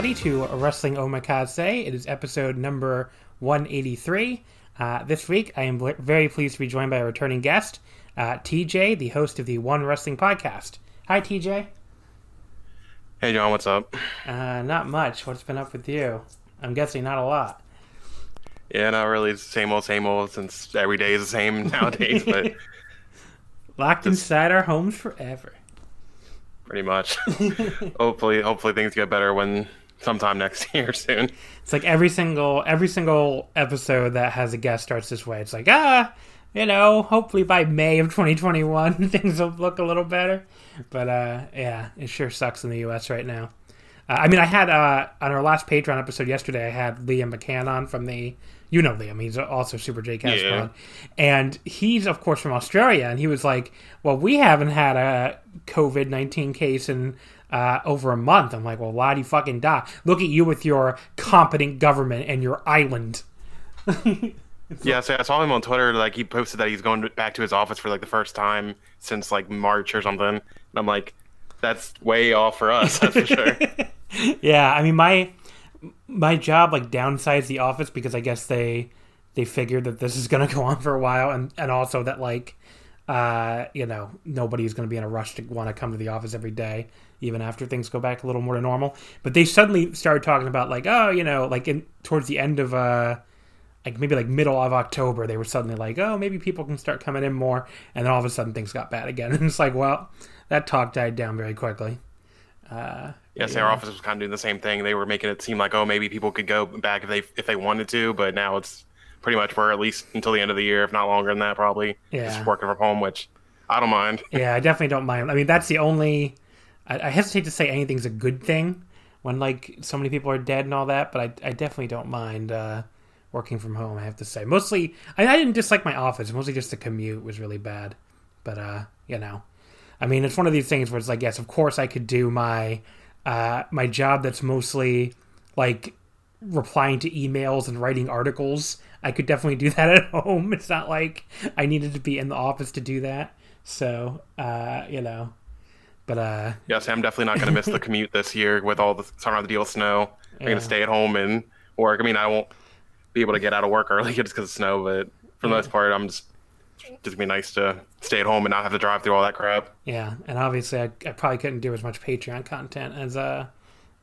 Everybody, to Wrestling Omakase. It is episode number 183. Uh, this week, I am very pleased to be joined by a returning guest, uh, TJ, the host of the One Wrestling Podcast. Hi, TJ. Hey, John, what's up? Uh, not much. What's been up with you? I'm guessing not a lot. Yeah, not really. Same old, same old, since every day is the same nowadays, but. Locked just... inside our homes forever pretty much. hopefully, hopefully things get better when sometime next year soon. It's like every single every single episode that has a guest starts this way. It's like ah, you know, hopefully by May of 2021 things will look a little better. But uh, yeah, it sure sucks in the U.S. right now. Uh, I mean, I had uh, on our last Patreon episode yesterday, I had Liam McCann on from the you know Liam. He's also Super J Cast yeah. and he's of course from Australia. And he was like, "Well, we haven't had a COVID nineteen case in uh, over a month." I'm like, "Well, why do you fucking die? Look at you with your competent government and your island." yeah, so I saw him on Twitter. Like he posted that he's going back to his office for like the first time since like March or something. And I'm like, that's way off for us. That's for sure. yeah, I mean my my job like downsized the office because I guess they they figured that this is going to go on for a while, and and also that like uh, you know nobody's going to be in a rush to want to come to the office every day, even after things go back a little more to normal. But they suddenly started talking about like oh you know like in towards the end of uh like maybe like middle of October, they were suddenly like, oh, maybe people can start coming in more, and then all of a sudden things got bad again. And it's like, well, that talk died down very quickly. Uh, yes, yeah. our office was kind of doing the same thing. They were making it seem like, oh, maybe people could go back if they if they wanted to, but now it's pretty much we're at least until the end of the year, if not longer than that, probably. Yeah. Just working from home, which I don't mind. yeah, I definitely don't mind. I mean, that's the only. I, I, hesitate to say anything's a good thing when like so many people are dead and all that, but I, I definitely don't mind uh, working from home. I have to say, mostly I, I didn't dislike my office. Mostly just the commute was really bad, but uh, you know, I mean, it's one of these things where it's like, yes, of course I could do my uh, my job that's mostly like replying to emails and writing articles. I could definitely do that at home. It's not like I needed to be in the office to do that. So, uh, you know, but uh, yes, I'm definitely not going to miss the commute this year with all the starting out the deal with snow. I'm yeah. going to stay at home and work. I mean, I won't be able to get out of work early just because of snow, but for the yeah. most part, I'm just just going to be nice to stay at home and not have to drive through all that crap. Yeah, and obviously I, I probably couldn't do as much Patreon content as uh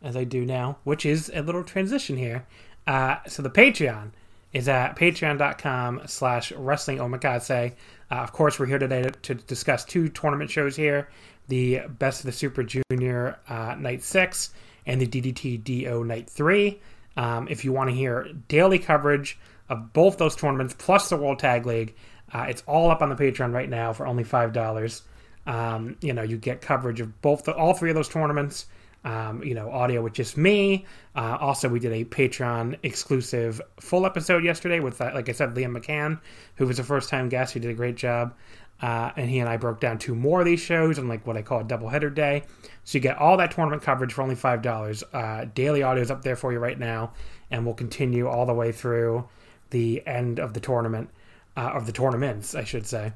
as I do now, which is a little transition here. Uh, so the Patreon is at patreon.com slash wrestling omakase. Uh, of course, we're here today to, to, discuss two tournament shows here the Best of the Super Junior uh, Night 6 and the DDT D-Ou Night 3. Um, if you want to hear daily coverage of both those tournaments plus the World Tag League, uh, it's all up on the Patreon right now for only five dollars. Um, you know, you get coverage of both the, all three of those tournaments. Um, you know, audio with just me. Uh, also, we did a Patreon exclusive full episode yesterday with, uh, like I said, Liam McCann, who was a first time guest. He did a great job. Uh, and he and I broke down two more of these shows on like what I call a double header day. So you get all that tournament coverage for only five dollars. Uh, daily audio is up there for you right now, and we'll continue all the way through the end of the tournament uh, of the tournaments, I should say.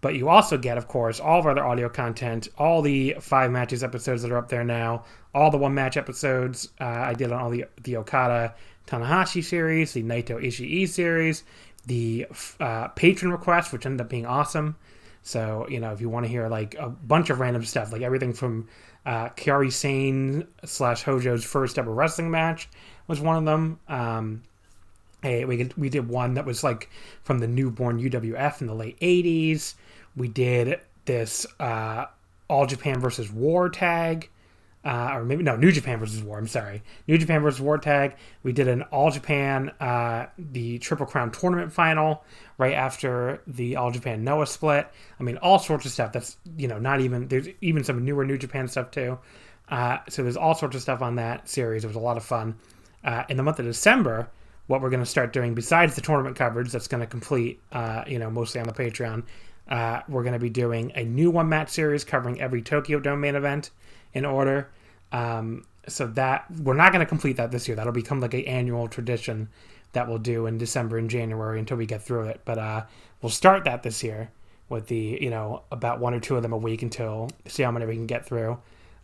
But you also get, of course, all of our other audio content, all the five matches episodes that are up there now, all the one match episodes uh, I did on all the the Okada Tanahashi series, the Naito Ishii series, the uh, patron requests, which ended up being awesome. So you know, if you want to hear like a bunch of random stuff, like everything from uh, Kairi Sane slash Hojo's first ever wrestling match was one of them. Um, hey, we did, we did one that was like from the newborn UWF in the late '80s. We did this uh, All Japan versus War tag uh, or maybe no New Japan versus War. I'm sorry, New Japan versus War tag. We did an All Japan, uh, the Triple Crown tournament final right after the All Japan Noah split. I mean, all sorts of stuff. That's you know not even there's even some newer New Japan stuff too. Uh, so there's all sorts of stuff on that series. It was a lot of fun. Uh, in the month of December, what we're going to start doing besides the tournament coverage that's going to complete, uh, you know, mostly on the Patreon. Uh, we're going to be doing a new one match series covering every Tokyo Dome main event in order. Um, so that we're not going to complete that this year. That'll become like an annual tradition that we'll do in December and January until we get through it. But uh, we'll start that this year with the you know about one or two of them a week until see how many we can get through.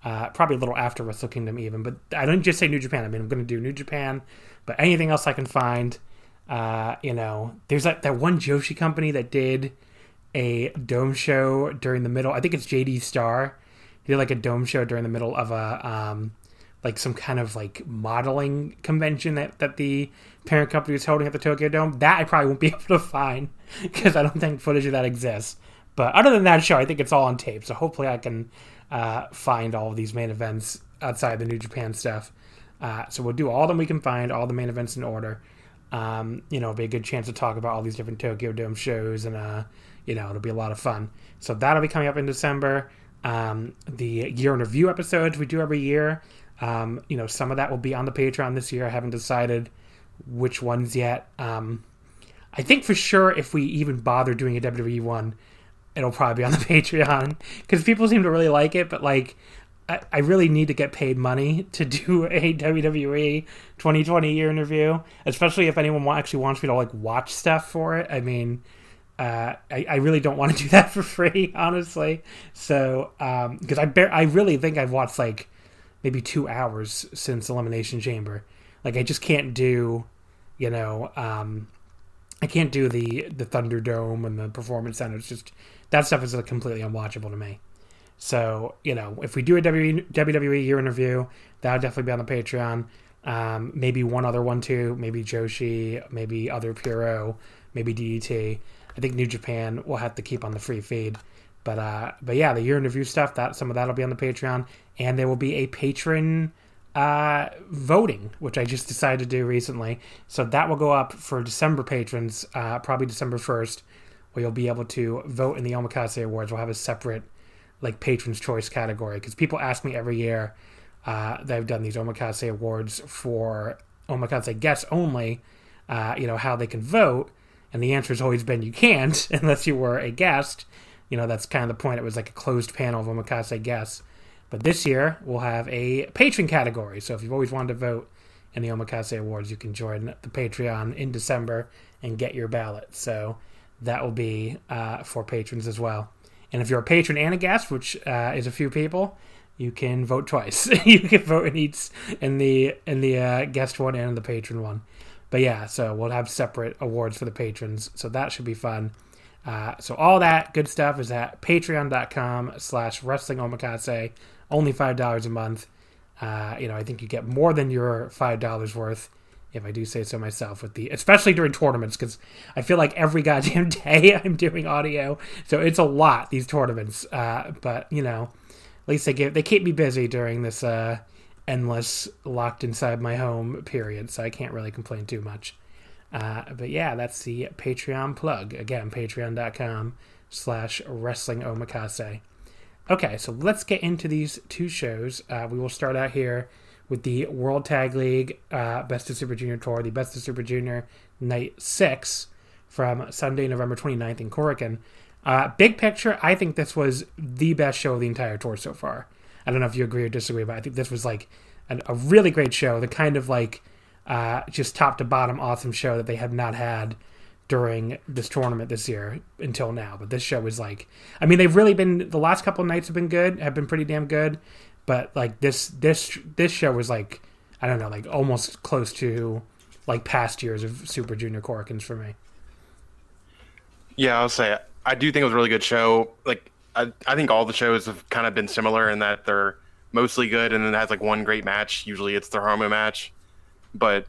Uh, probably a little after Wrestle Kingdom even, but I don't just say New Japan. I mean I'm going to do New Japan, but anything else I can find. Uh, you know, there's that that one Joshi company that did a dome show during the middle. I think it's JD Star he did like a dome show during the middle of a um, like some kind of like modeling convention that, that the parent company was holding at the Tokyo Dome. That I probably won't be able to find because I don't think footage of that exists. But other than that show, I think it's all on tape. So hopefully I can uh, find all of these main events outside the New Japan stuff. Uh, so we'll do all them we can find, all the main events in order. Um, you know, it'll be a good chance to talk about all these different Tokyo Dome shows, and uh, you know, it'll be a lot of fun. So that'll be coming up in December. Um, the year in review episodes we do every year. Um, you know, some of that will be on the Patreon this year. I haven't decided which ones yet. Um, I think for sure if we even bother doing a WWE one, it'll probably be on the Patreon because people seem to really like it. But like, I, I, really need to get paid money to do a WWE 2020 year interview, especially if anyone actually wants me to like watch stuff for it. I mean, uh, I, I, really don't want to do that for free, honestly. So, because um, I bear, I really think I've watched like maybe two hours since Elimination Chamber. Like, I just can't do, you know, um, I can't do the the Thunderdome and the Performance Center. It's just that stuff is like, completely unwatchable to me. So, you know, if we do a WWE year interview, that would definitely be on the Patreon. Um, maybe one other one too. Maybe Joshi, maybe other Puro, maybe DDT. I think New Japan will have to keep on the free feed. But uh, but yeah, the year in review stuff that some of that'll be on the Patreon, and there will be a patron uh, voting, which I just decided to do recently. So that will go up for December patrons, uh, probably December first, where you'll be able to vote in the Omakase Awards. We'll have a separate like patrons choice category because people ask me every year uh, that I've done these Omakase Awards for Omakase guests only. Uh, you know how they can vote and the answer has always been you can't unless you were a guest. You know, that's kind of the point. It was like a closed panel of omakase guests. But this year, we'll have a patron category. So if you've always wanted to vote in the Omakase Awards, you can join the Patreon in December and get your ballot. So that will be uh, for patrons as well. And if you're a patron and a guest, which uh, is a few people, you can vote twice. you can vote in each in the in the uh, guest one and in the patron one but yeah, so we'll have separate awards for the patrons, so that should be fun. Uh, so all that good stuff is at patreon.com slash wrestling omakase, only $5 a month. Uh, you know, I think you get more than your $5 worth, if I do say so myself, with the, especially during tournaments, because I feel like every goddamn day I'm doing audio, so it's a lot, these tournaments. Uh, but, you know, at least they give, they keep me busy during this, endless locked inside my home period, so I can't really complain too much. Uh, but yeah, that's the Patreon plug. Again, patreon.com slash wrestling omakase. Okay, so let's get into these two shows. Uh, we will start out here with the World Tag League uh, Best of Super Junior Tour, the Best of Super Junior Night 6 from Sunday, November 29th in Korakuen. Uh, big picture, I think this was the best show of the entire tour so far. I don't know if you agree or disagree, but I think this was like an, a really great show. The kind of like uh, just top to bottom awesome show that they have not had during this tournament this year until now. But this show was like, I mean, they've really been the last couple nights have been good, have been pretty damn good. But like this this this show was like, I don't know, like almost close to like past years of Super Junior Korakuens for me. Yeah, I'll say I do think it was a really good show. Like I, I think all the shows have kind of been similar in that they're mostly good, and then it has like one great match. Usually, it's the Honma match, but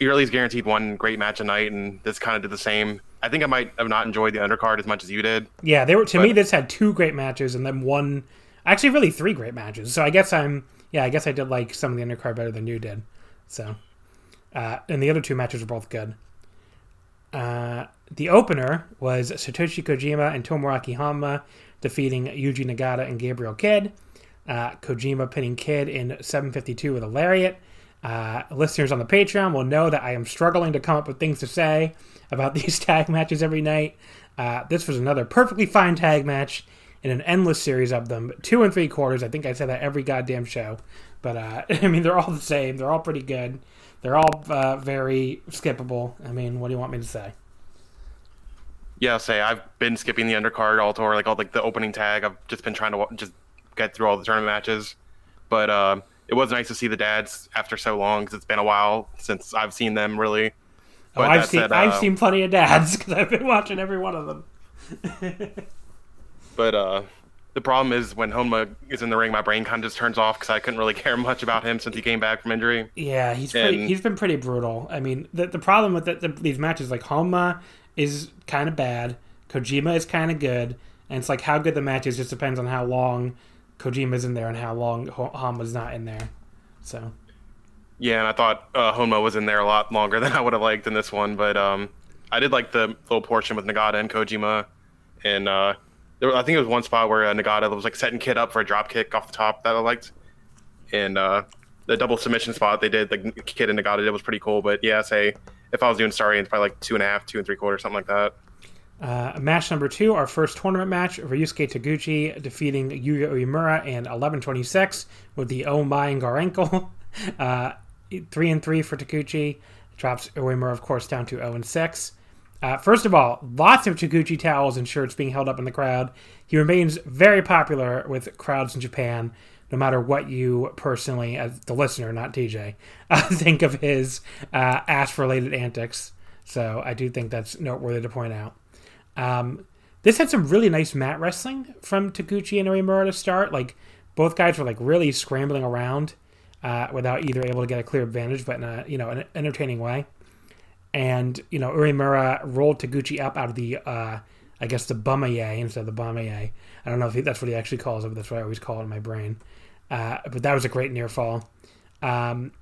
you're at least guaranteed one great match a night, and this kind of did the same. I think I might have not enjoyed the undercard as much as you did. Yeah, they were to but, me. This had two great matches, and then one, actually, really three great matches. So I guess I'm, yeah, I guess I did like some of the undercard better than you did. So, uh, and the other two matches were both good. Uh, the opener was Satoshi Kojima and Tomoaki Honma defeating Yuji Nagata and Gabriel Kidd. Uh, Kojima pinning Kidd in 752 with a lariat. Uh, listeners on the Patreon will know that I am struggling to come up with things to say about these tag matches every night. Uh, this was another perfectly fine tag match in an endless series of them. Two and three quarters. I think I said that every goddamn show. But, uh, I mean, they're all the same. They're all pretty good. They're all uh, very skippable. I mean, what do you want me to say? Yeah, say I've been skipping the undercard all tour, like all like the opening tag. I've just been trying to just get through all the tournament matches. But uh, it was nice to see the dads after so long because it's been a while since I've seen them really. Oh, I've seen said, uh, I've seen plenty of dads because I've been watching every one of them. but uh, the problem is when Honma is in the ring, my brain kind of just turns off because I couldn't really care much about him since he came back from injury. Yeah, he's and, pretty, he's been pretty brutal. I mean, the the problem with the, the, these matches, like Honma is kind of bad, Kojima is kind of good, and it's like how good the match is just depends on how long Kojima's in there and how long Honma's not in there. So. Yeah, and I thought uh, Honma was in there a lot longer than I would have liked in this one, but um, I did like the little portion with Nagata and Kojima, and uh, there, I think it was one spot where uh, Nagata was like setting Kidd up for a drop kick off the top that I liked, and uh, the double submission spot they did, like Kidd and Nagata did, was pretty cool. But yeah, say if I was doing Starry, it's probably like two and a half, two and three quarters, something like that. Uh, match number two, our first tournament match, Ryusuke Taguchi defeating Yuya Uemura in 11:26 with the Oh My and Garankle. Uh, three and three for Taguchi, drops Uemura of course down to 0 and six. Uh, first of all, lots of Taguchi towels and shirts being held up in the crowd. He remains very popular with crowds in Japan, no matter what you personally, as the listener, not TJ, uh, think of his uh, ass-related antics. So I do think that's noteworthy to point out. Um, this had some really nice mat wrestling from Taguchi and Uemura to start. Like both guys were like really scrambling around uh, without either able to get a clear advantage, but in a you know an entertaining way. And you know Uemura rolled Taguchi up out of the uh, I guess the bumaye instead of the bamaye. I don't know if that's what he actually calls it, but that's what I always call it in my brain. Uh, but that was a great near fall. Um,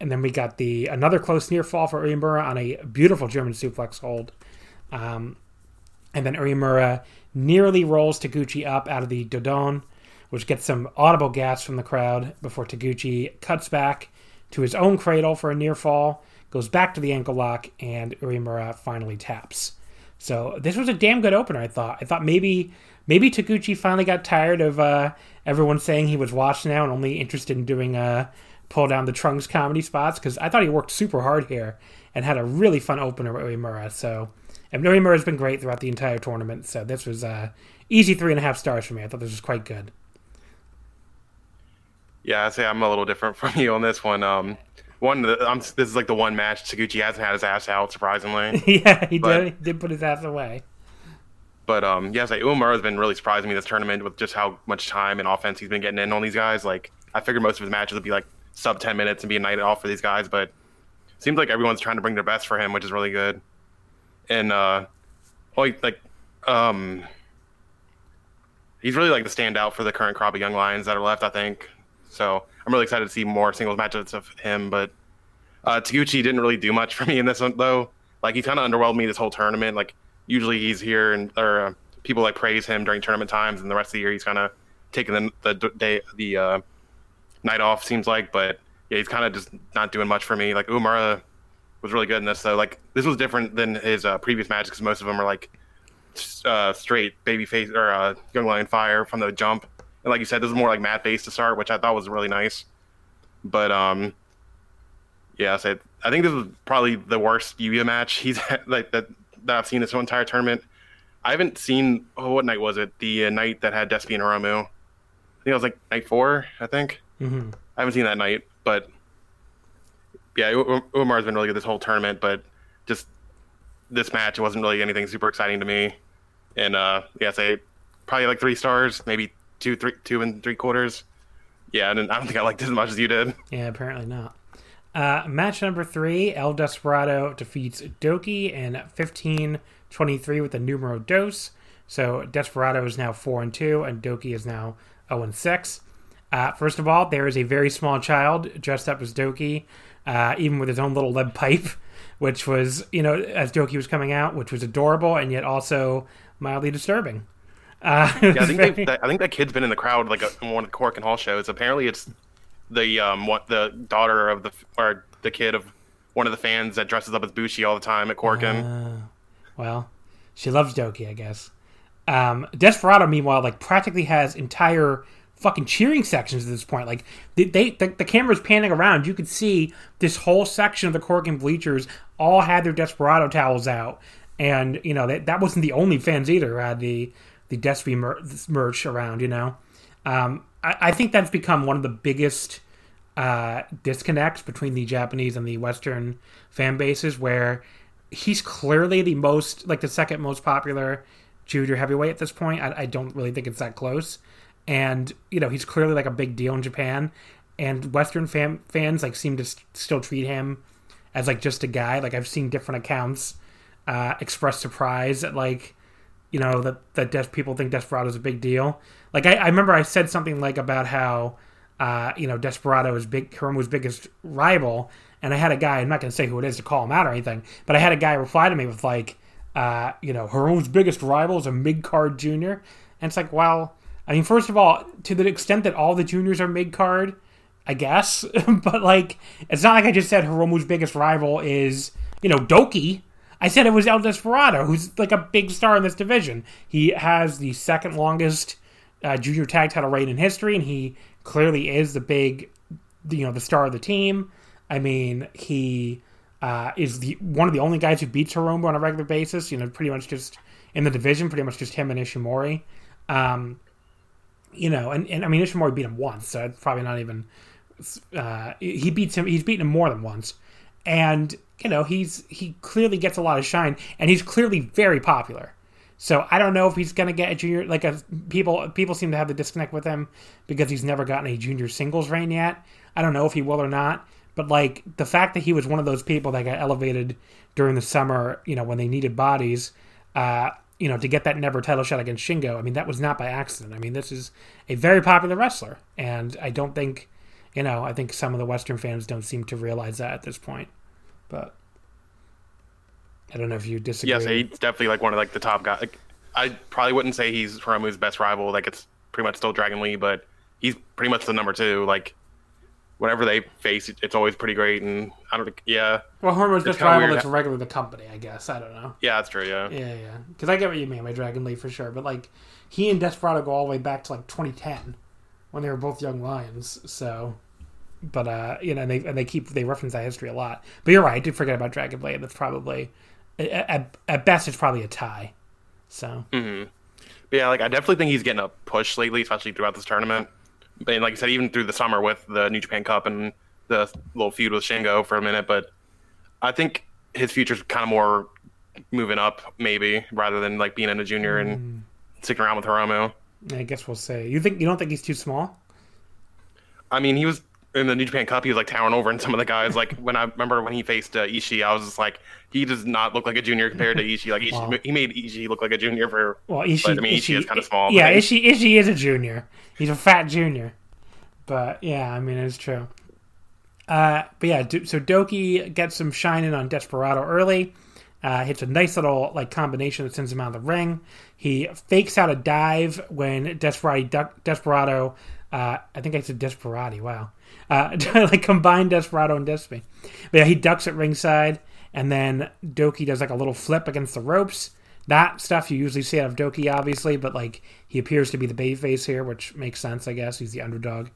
and then we got the another close near fall for Uemura on a beautiful German suplex hold. Um, and then Uemura nearly rolls Taguchi up out of the Dodon, which gets some audible gasps from the crowd before Taguchi cuts back to his own cradle for a near fall, goes back to the ankle lock, and Uemura finally taps. So this was a damn good opener, I thought. I thought maybe maybe Taguchi finally got tired of uh, everyone saying he was washed now and only interested in doing uh, pull down the trunks comedy spots because I thought he worked super hard here and had a really fun opener with Uemura. So and Uemura has been great throughout the entire tournament, so this was uh, easy three and a half stars for me. I thought this was quite good. Yeah, I say I'm a little different from you on this one. Um, one, I'm, this is like the one match Taguchi hasn't had his ass out, surprisingly. yeah, he but, did. He did put his ass away. But um, yeah, say Uemura has been really surprising me this tournament with just how much time and offense he's been getting in on these guys. Like, I figured most of his matches would be like sub 10 minutes and be a night off for these guys, but seems like everyone's trying to bring their best for him, which is really good and uh, like like um, he's really like the standout for the current crop of young lions that are left. I think so. I'm really excited to see more singles matches of him. But uh, Taguchi didn't really do much for me in this one though. Like he kind of underwhelmed me this whole tournament. Like usually he's here and or uh, people like praise him during tournament times, and the rest of the year he's kind of taking the the day the uh, night off. Seems like, but yeah, he's kind of just not doing much for me. Like Uemura was really good in this. So like this was different than his uh, previous matches because most of them are like uh, straight baby face or uh, young lion fire from the jump. And like you said, this is more like mat based to start, which I thought was really nice. But um, yeah, I said I think this was probably the worst Yuya match he's had, like that that I've seen this whole entire tournament. I haven't seen oh, what night was it? The uh, night that had Despy and Hiromu. I think it was like night four. I think. Mm-hmm. I haven't seen that night, but yeah, Uemura's been really good this whole tournament. But just this match, it wasn't really anything super exciting to me. And uh, yeah, say probably like three stars, maybe two, three, two and three quarters. Yeah, and I don't think I liked it as much as you did. Yeah, apparently not. Uh, match number three El Desperado defeats Doki in 15 23 with the numero dos. So Desperado is now 4 and 2, and Doki is now 0 and 6. Uh, first of all, there is a very small child dressed up as Doki, uh, even with his own little lead pipe, which was, you know, as Doki was coming out, which was adorable and yet also mildly disturbing. Uh, Yeah, I think they, I think that kid's been in the crowd like a, in one of the Korakuen Hall shows. Apparently, it's the um what the daughter of the or the kid of one of the fans that dresses up as Bushi all the time at Korakuen. Well, she loves Doki, I guess. Um, Desperado, meanwhile, like practically has entire fucking cheering sections at this point. Like they, they the, the camera's panning around, you could see this whole section of the Korakuen bleachers all had their Desperado towels out, and you know that that wasn't the only fans either. Had the the Despy mer- merch around, you know. Um, I, think that's become one of the biggest uh, disconnects between the Japanese and the Western fan bases, where he's clearly the most, like the second most popular junior heavyweight at this point. I, I don't really think it's that close, and you know he's clearly like a big deal in Japan, and Western fan, fans like seem to st- still treat him as like just a guy. Like I've seen different accounts uh, express surprise at like you know that that Des- people think Desperado is a big deal. Like I, I remember I said something like about how uh, you know Desperado is big Hiromu's biggest rival, and I had a guy I'm not going to say who it is to call him out or anything, but I had a guy reply to me with like uh, you know Hiromu's biggest rival is a mid card junior, and it's like well I mean first of all to the extent that all the juniors are mid card. I guess, but like, it's not like I just said Hiromu's biggest rival is, you know, Doki. I said it was El Desperado, who's like a big star in this division. He has the second longest uh, junior tag title reign in history, and he clearly is the big, you know, the star of the team. I mean, he uh, is the one of the only guys who beats Hiromu on a regular basis. You know, pretty much just in the division, pretty much just him and Ishimori. Um, you know, and, and I mean Ishimori beat him once, so it's probably not even. Uh, he beats him. He's beaten him more than once, and you know he's he clearly gets a lot of shine, and he's clearly very popular. So I don't know if he's gonna get a junior like a people people seem to have the disconnect with him because he's never gotten a junior singles reign yet. I don't know if he will or not, but like the fact that he was one of those people that got elevated during the summer, you know, when they needed bodies, uh, you know, to get that never title shot against Shingo. I mean, that was not by accident. I mean, this is a very popular wrestler, and I don't think, you know, I think some of the Western fans don't seem to realize that at this point. But I don't know if you disagree. Yes, he's definitely like one of like the top guys. Like, I probably wouldn't say he's Hiromu's best rival. Like it's pretty much still Dragon Lee, but he's pretty much the number two. Like whenever they face, it's always pretty great. And I don't, think yeah, well, it's best rival that's regular the company, I guess. I don't know. yeah, that's true. Yeah, Yeah, yeah. Because I get what you mean by Dragon Lee for sure. But like, he and Desperado go all the way back to like 2010 when they were both young lions. So, but uh, you know, and they and they keep they reference that history a lot. But you're right. I did forget about Dragon Blade. That's probably at, at best it's probably a tie. So But yeah, like I definitely think he's getting a push lately, especially throughout this tournament. But and like you said, even through the summer with the New Japan Cup and the little feud with Shingo for a minute. But I think his future's kind of more moving up, maybe, rather than like being in a junior and sticking around with Hiromu. I guess we'll say. You think you don't think he's too small? I mean, he was in the New Japan Cup. He was like towering over in some of the guys. Like when I remember when he faced uh, Ishii, I was just like, he does not look like a junior compared to Ishii. Like Ishii, Wow. he made Ishii look like a junior for. Well, Ishii, but, I mean, Ishii, is kind of small. Yeah, but Ishii, Ishii is a junior. He's a fat junior. But yeah, I mean, it's true. Uh, but yeah, so Doki gets some shining on Desperado early. Uh, hits a nice little like combination that sends him out of the ring. He fakes out a dive when Desperado, duck, Desperado, uh, I think I said Desperado. Wow, uh, like combined Desperado and Despy. But yeah, he ducks at ringside, and then Doki does like a little flip against the ropes. That stuff you usually see out of Doki, obviously, but like he appears to be the babyface here, which makes sense, I guess. He's the underdog.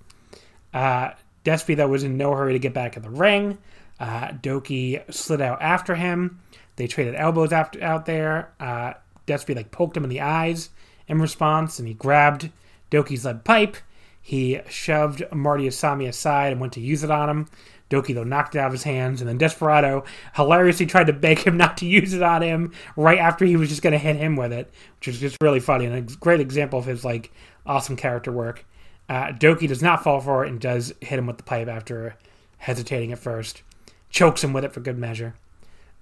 Uh, Despy, though, was in no hurry to get back in the ring. Uh, Doki slid out after him. They traded elbows after, out there. Uh, Despy like poked him in the eyes in response, and he grabbed Doki's lead pipe. He shoved Marty Asami aside and went to use it on him. Doki, though, knocked it out of his hands, and then Desperado hilariously tried to beg him not to use it on him right after he was just going to hit him with it, which is just really funny and a great example of his like awesome character work. Uh, Doki does not fall for it and does hit him with the pipe after hesitating at first, chokes him with it for good measure.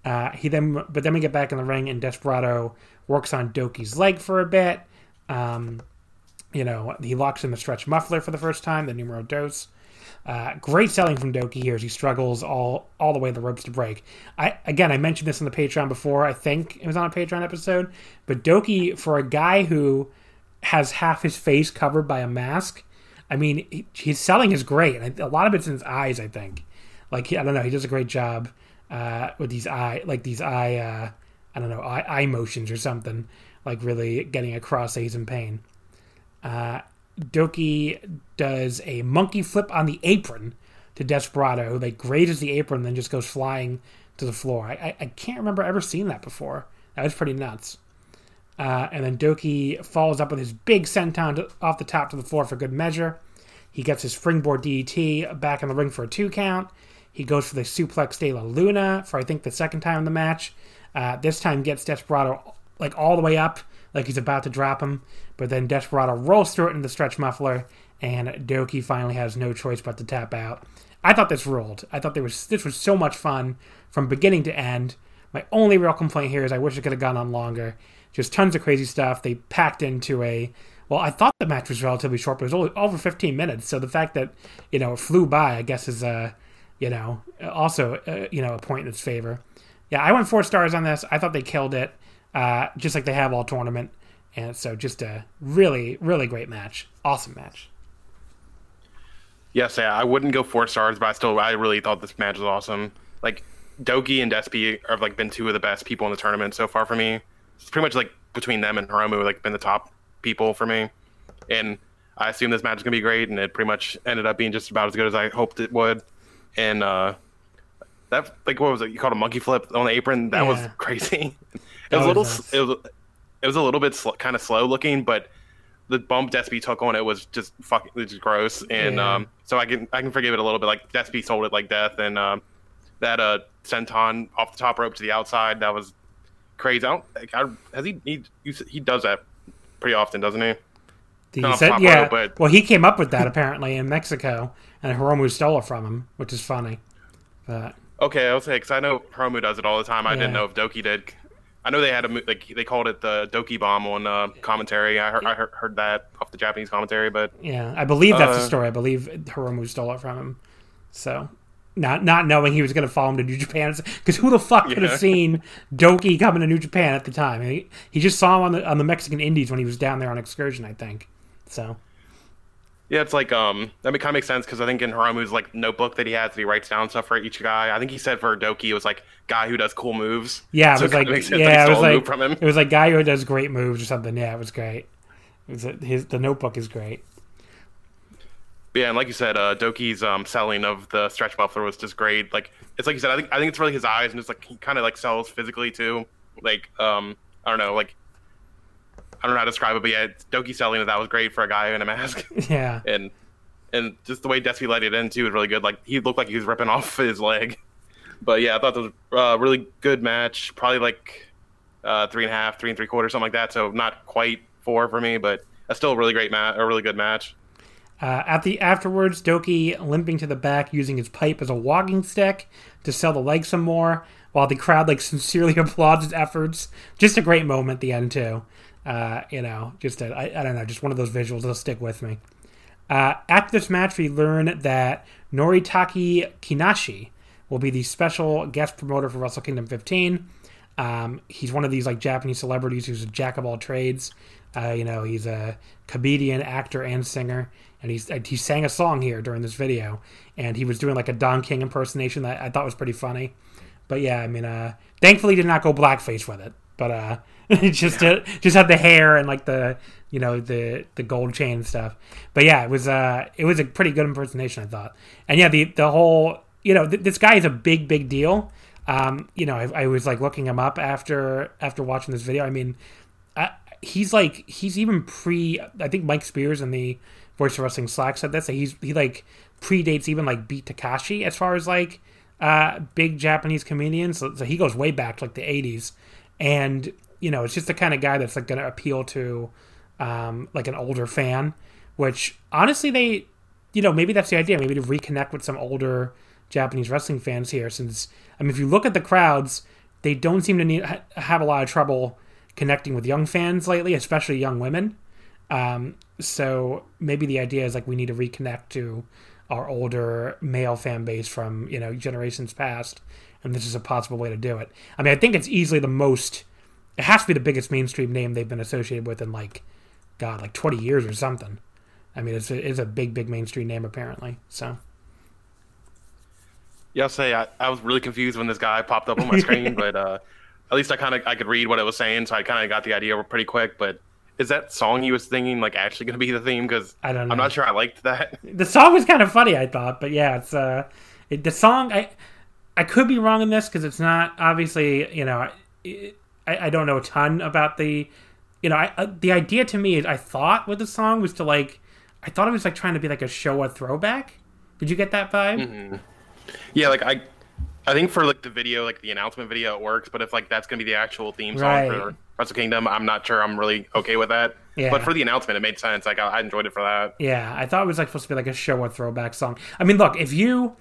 Uh, he then, but then we get back in the ring, and Desperado works on Doki's leg for a bit. Um, you know, he locks in the stretch muffler for the first time, the numero dos. Uh, great selling from Doki here as he struggles all all the way the ropes to break. I again I mentioned this on the Patreon before. I think it was on a Patreon episode, but Doki for a guy who has half his face covered by a mask, I mean he, he's selling is great. A lot of it's in his eyes. I think, like he, I don't know, he does a great job uh, with these eye like these eye uh, I don't know eye, eye motions or something like really getting across that he's in pain. Uh, Doki does a monkey flip on the apron to Desperado, who like grazes the apron and then just goes flying to the floor. I, I, I can't remember ever seeing that before. That was pretty nuts. Uh, and then Doki follows up with his big senton to, off the top to the floor for good measure. He gets his springboard DDT back in the ring for a two count. He goes for the suplex de la Luna for I think the second time in the match. Uh, this time gets Desperado like all the way up, like he's about to drop him. But then Desperado rolls through it in the stretch muffler, and Doki finally has no choice but to tap out. I thought this ruled. I thought there was this was so much fun from beginning to end. My only real complaint here is I wish it could have gone on longer. Just tons of crazy stuff. They packed into a well, I thought the match was relatively short, but it was only over 15 minutes. So the fact that you know it flew by, I guess, is uh, you know also uh, you know a point in its favor. Yeah, I went four stars on this. I thought they killed it, uh, just like they have all tournament. And so just a really, really great match. Awesome match. Yes, yeah, I wouldn't go four stars, but I still I really thought this match was awesome. Like Doki and Despy have like been two of the best people in the tournament so far for me. It's pretty much like between them and Hiromu like been the top people for me. And I assume this match is gonna be great, and it pretty much ended up being just about as good as I hoped it would. And uh that like what was it? You called a monkey flip on the apron? That yeah. was crazy. It was, was a little. Nice. It was it was a little bit sl- kind of slow looking, but the bump Despy took on it was just fucking just gross, and yeah. um, so I can I can forgive it a little bit. Like Despy sold it like death, and um, that uh senton off the top rope to the outside that was crazy. I don't like, I, has he, he he does that pretty often, doesn't he? He said, yeah. Rope, but... Well, he came up with that apparently in Mexico, and Hiromu stole it from him, which is funny. But okay, I'll say because I know Hiromu does it all the time. I yeah. didn't know if Doki did I know they had a like they called it the Doki bomb on uh, commentary. I heard, I heard, heard that off the Japanese commentary, but yeah, I believe that's uh, the story. I believe Hiromu stole it from him. So not not knowing he was going to follow him to New Japan because who the fuck could have seen Doki coming to New Japan at the time? He, he just saw him on the on the Mexican Indies when he was down there on excursion, I think. So yeah, it's like um that kind of makes sense because I think in Hiromu's like notebook that he has, that he writes down stuff for each guy. I think he said for Doki it was like guy who does cool moves. Yeah, it was like yeah, it was like from him. it was like guy who does great moves or something. Yeah, it was great. It was, his the notebook is great. yeah, and like you said, uh, Doki's um, selling of the stretch muffler was just great. Like it's like you said, I think I think it's really his eyes and just like he kind of like sells physically too. Like um I don't know, like I don't know how to describe it, but yeah, Doki selling it that was great for a guy in a mask. Yeah, and and just the way Despy let it in too was really good. Like he looked like he was ripping off his leg. But yeah, I thought it was a uh, really good match. Probably like uh, three and a half, three and three quarters, something like that. So not quite four for me, but a still a really great match, a really good match. Uh, at the afterwards, Doki limping to the back using his pipe as a walking stick to sell the leg some more, while the crowd like sincerely applauds his efforts. Just a great moment at the end too. Uh, you know, just I don't know, just one of those visuals that'll stick with me. Uh, after this match, we learn that Noritake Kinashi will be the special guest promoter for Wrestle Kingdom 15. Um, he's one of these like Japanese celebrities who's a jack of all trades. Uh, you know, he's a comedian, actor, and singer, and he's he sang a song here during this video, and he was doing like a Don King impersonation that I thought was pretty funny. But yeah, I mean, uh, thankfully, did not go blackface with it, but uh, just yeah. just had the hair and like the you know the the gold chain stuff. But yeah, it was uh it was a pretty good impersonation I thought. And yeah, the the whole you know th- this guy is a big big deal. Um, you know, I, I, was like looking him up after after watching this video. I mean, he's like he's even pre. I think Mike Spears and the Voice of Wrestling Slack said this. That he's he like predates even like Beat Takeshi as far as like uh, big Japanese comedians. So, so he goes way back to like the '80s, and you know, it's just the kind of guy that's like going to appeal to um, like an older fan. Which honestly, they, you know, maybe that's the idea. Maybe to reconnect with some older Japanese wrestling fans here. Since I mean, if you look at the crowds, they don't seem to need have a lot of trouble connecting with young fans lately, especially young women. Um, so maybe the idea is like we need to reconnect to our older male fan base from you know generations past, and this is a possible way to do it. I mean, I think it's easily the most. It has to be the biggest mainstream name they've been associated with in like, God, like twenty years or something. I mean, it's a, it's a big, big mainstream name apparently. So. Yeah, I'll say I, I was really confused when this guy popped up on my screen, but uh, at least I kind of I could read what it was saying, so I kind of got the idea pretty quick. But is that song he was singing like actually going to be the theme? Because I don't know. I'm not sure I liked that. The song was kind of funny, I thought, but yeah, it's uh, it, the song. I I could be wrong in this because it's not obviously you know I, I don't know a ton about the you know I, uh, the idea to me is I thought with the song was to like I thought it was like trying to be like a show a throwback. Did you get that vibe? Mm-hmm. Yeah, like I I think for like the video, like the announcement video, it works. But if like that's gonna be the actual theme song right. for Wrestle Kingdom, I'm not sure I'm really okay with that. Yeah. But for the announcement, it made sense. Like I, I enjoyed it for that. Yeah, I thought it was like supposed to be like a show or throwback song. I mean, look, if you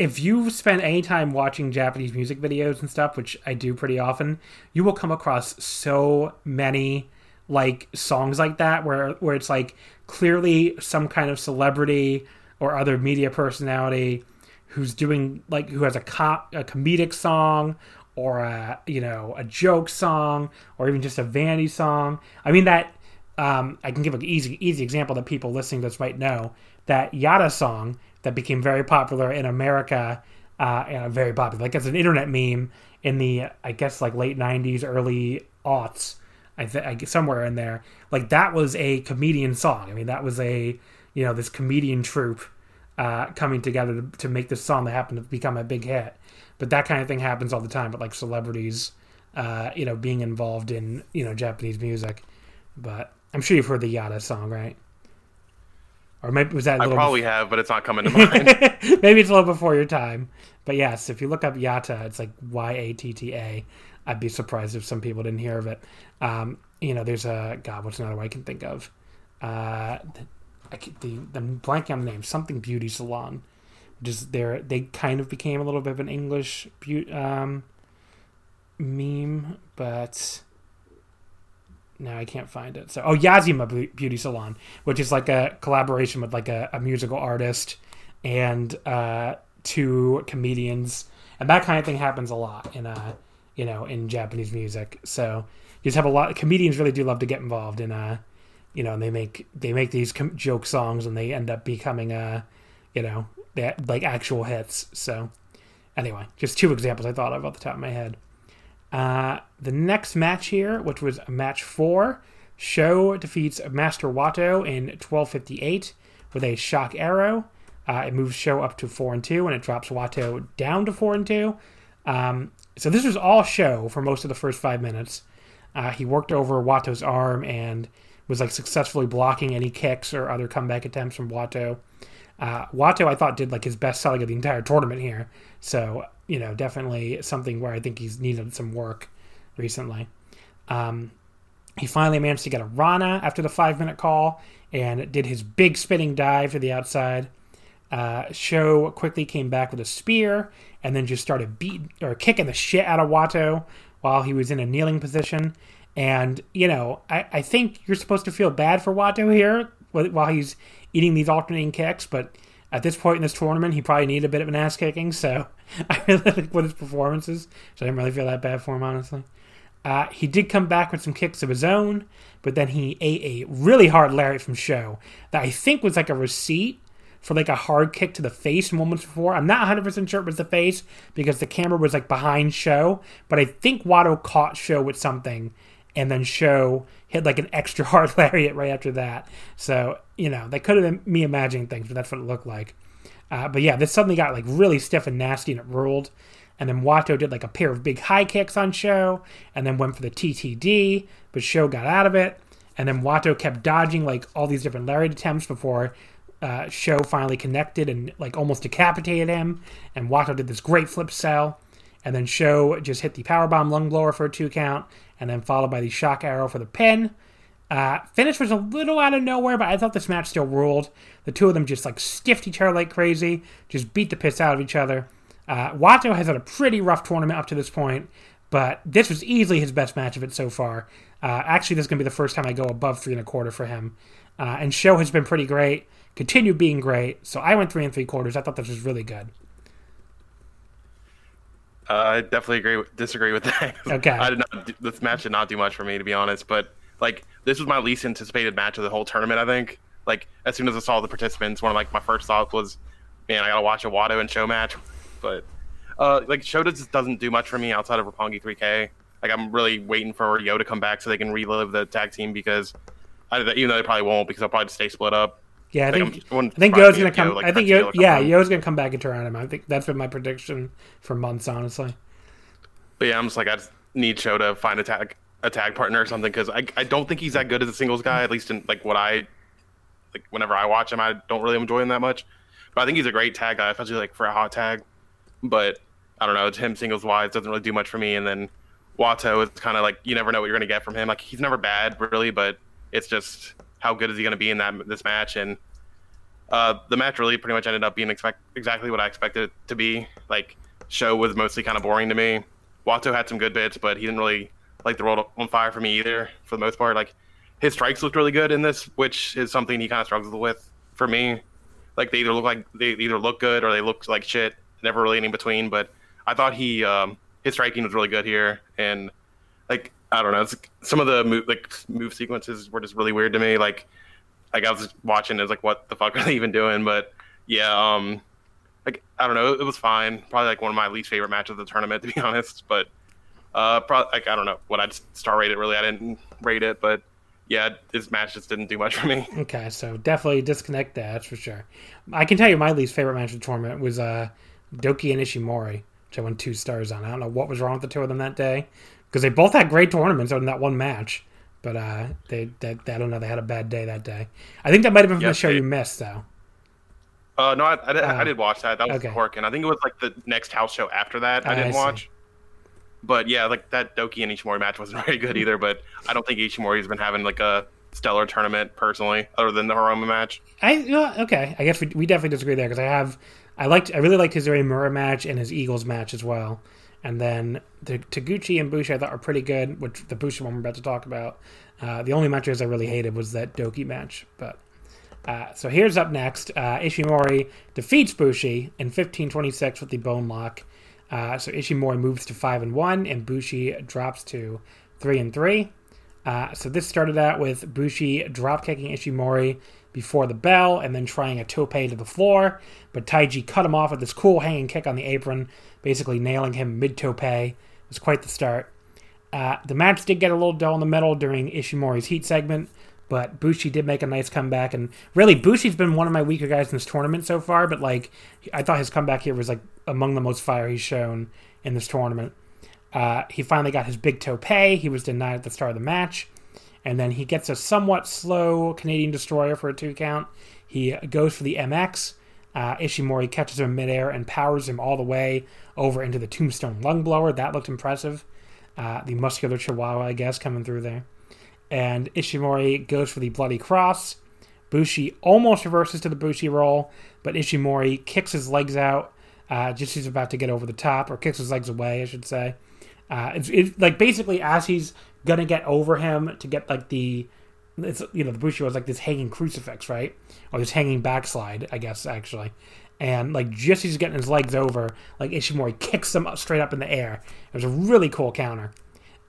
if you spend any time watching Japanese music videos and stuff, which I do pretty often, you will come across so many like songs like that where where it's like clearly some kind of celebrity or other media personality who's doing like who has a, co- a comedic song or a you know a joke song or even just a vanity song. I mean that um, I can give an easy easy example that people listening to this might know that Yada song that became very popular in America uh, and very popular like as an internet meme in the I guess like late '90s, early aughts. I think somewhere in there, like that was a comedian song. I mean, that was a you know this comedian troupe uh, coming together to, to make this song that happened to become a big hit. But that kind of thing happens all the time. But like celebrities, uh, you know, being involved in you know Japanese music. But I'm sure you've heard the Yatta song, right? Or maybe was that? I probably before... have, but it's not coming to mind. maybe it's a little before your time. But yes, if you look up Yatta, it's like Y A T T A. I'd be surprised if some people didn't hear of it. Um, you know, there's a God. What's another one I can think of? Uh, I the the blanking on the name something beauty salon, just there they kind of became a little bit of an English beauty um, meme, but now I can't find it. So oh Yajima Beauty Salon, which is like a collaboration with like a, a musical artist and uh, two comedians, and that kind of thing happens a lot in uh you know in Japanese music. So you just have a lot. Comedians really do love to get involved in uh you know, and they make they make these com- joke songs and they end up becoming uh, you know, they, like actual hits. So anyway, just two examples I thought of off the top of my head. Uh, the next match here, which was match four, Sho defeats Master Wato in 1258 with a shock arrow. Uh, it moves Sho up to four and two, and it drops Wato down to four and two. Um, so this was all Sho for most of the first five minutes. Uh, he worked over Wato's arm and was like successfully blocking any kicks or other comeback attempts from Wato. Uh, Wato, I thought, did like his best selling of the entire tournament here. So, you know, definitely something where I think he's needed some work recently. Um, he finally managed to get a Rana after the five minute call and did his big spinning dive to the outside. Uh, Sho quickly came back with a spear and then just started beating or kicking the shit out of Wato while he was in a kneeling position. And, you know, I, I think you're supposed to feel bad for Wato here while he's eating these alternating kicks, but at this point in this tournament, he probably needed a bit of an ass kicking. So I really like what his performances. So I didn't really feel that bad for him, honestly. Uh, he did come back with some kicks of his own, but then he ate a really hard lariat from Sho that I think was like a receipt for like a hard kick to the face moments before. I'm not 100% sure it was the face because the camera was like behind Sho, but I think Wato caught Sho with something and then Sho hit like an extra hard lariat right after that. So, you know, they could have been me imagining things, but that's what it looked like. Uh, but yeah, this suddenly got like really stiff and nasty and it rolled. And then Wato did like a pair of big high kicks on Sho and then went for the TTD, but Sho got out of it. And then Wato kept dodging like all these different lariat attempts before uh, Sho finally connected and like almost decapitated him. And Wato did this great flip sell. And then Sho just hit the powerbomb lung blower for a two count, and then followed by the shock arrow for the pin. Uh, finish was a little out of nowhere, but I thought this match still ruled. The two of them just like stiffed each other like crazy, just beat the piss out of each other. Uh, Wato has had a pretty rough tournament up to this point, but this was easily his best match of it so far. Uh, actually, this is going to be the first time I go above three and a quarter for him. Uh, and Sho has been pretty great, continued being great. So I went three and three quarters. I thought this was really good. Uh, I definitely agree. With, disagree with that. Okay. I did not. This match did not do much for me, to be honest. But like, this was my least anticipated match of the whole tournament. I think. Like, as soon as I saw the participants, one of like my first thoughts was, man, I gotta watch a Wato and Sho match. But uh, like Sho just doesn't do much for me outside of Roppongi 3K. Like I'm really waiting for Yo to come back so they can relive the tag team because I, even though they probably won't because they'll probably stay split up. Yeah, I think I think Yo's surprise me gonna if Yo, come. like, I think Yo come yeah. Yo's gonna come back and turn on him. I think that's been my prediction for months, honestly. But yeah, I'm just like I just need Sho to find a tag a tag partner or something because I I don't think he's that good as a singles guy. At least in like what I like whenever I watch him, I don't really enjoy him that much. But I think he's a great tag guy, especially like for a hot tag. But I don't know, it's him singles wise doesn't really do much for me. And then Wato is kind of like you never know what you're gonna get from him. Like he's never bad really, but it's just how good is he gonna be in that this match and. Uh, the match really pretty much ended up being expect- exactly what I expected it to be. Like, Sho was mostly kind of boring to me. Wato had some good bits, but he didn't really light the world on fire for me either. For the most part, like his strikes looked really good in this, which is something he kind of struggles with for me. Like they either look like they either look good or they look like shit. Never really in between. But I thought he um, his striking was really good here, and like I don't know, some of the move like move sequences were just really weird to me. Like like I was watching, it was like, what the fuck are they even doing? But yeah, um, like I don't know, it was fine. Probably like one of my least favorite matches of the tournament, to be honest. But uh, probably like I don't know what I'd star rate it. Really, I didn't rate it, but yeah, this match just didn't do much for me. Okay, so definitely disconnect that that's for sure. I can tell you my least favorite match of the tournament was uh, Doki and Ishimori, which I won two stars on. I don't know what was wrong with the two of them that day because they both had great tournaments in that one match, but uh, they, they, I don't know, they had a bad day that day. I think that might have been from Yeah, the show they- you missed though. Uh, no, I, I, did, Oh. I did watch that. That was Okay. Cork, and I think it was like the next house show after that. I I didn't see. watch. But yeah, like that Doki and Ishimori match wasn't very good either. But I don't think Ishimori's been having like a stellar tournament personally, other than the Hiromu match. I okay. I guess we, we definitely disagree there because I have I liked I really liked his Mura match and his Eagles match as well. And then the Taguchi and Bushi I thought were pretty good, which the Bushi one we're about to talk about. Uh, the only matches I really hated was that Doki match. But uh, so here's up next. Uh, Ishimori defeats Bushi in 1526 with the bone lock. Uh, so Ishimori moves to five and one, and Bushi drops to three and three. Uh, so this started out with Bushi drop kicking Ishimori before the bell and then trying a tope to the floor, but Taiji cut him off with this cool hanging kick on the apron, basically nailing him mid tope. It was quite the start. Uh, the match did get a little dull in the middle during Ishimori's heat segment, but Bushi did make a nice comeback. And really, Bushi's been one of my weaker guys in this tournament so far, but like, I thought his comeback here was like among the most fire he's shown in this tournament. Uh, he finally got his big tope. He was denied at the start of the match. And then he gets a somewhat slow Canadian destroyer for a two count. He goes for the MX. Uh, Ishimori catches him midair and powers him all the way over into the tombstone lung blower. That looked impressive. Uh, the muscular chihuahua, I guess, coming through there. And Ishimori goes for the bloody cross. Bushi almost reverses to the Bushi roll, but Ishimori kicks his legs out uh, just he's about to get over the top, or kicks his legs away, I should say. Uh, it's, it's like basically as he's gonna get over him to get like the, it's you know the Bushi was like this hanging crucifix, right, or this hanging backslide, I guess actually, and like just he's getting his legs over, like Ishimori kicks him up straight up in the air. It was a really cool counter.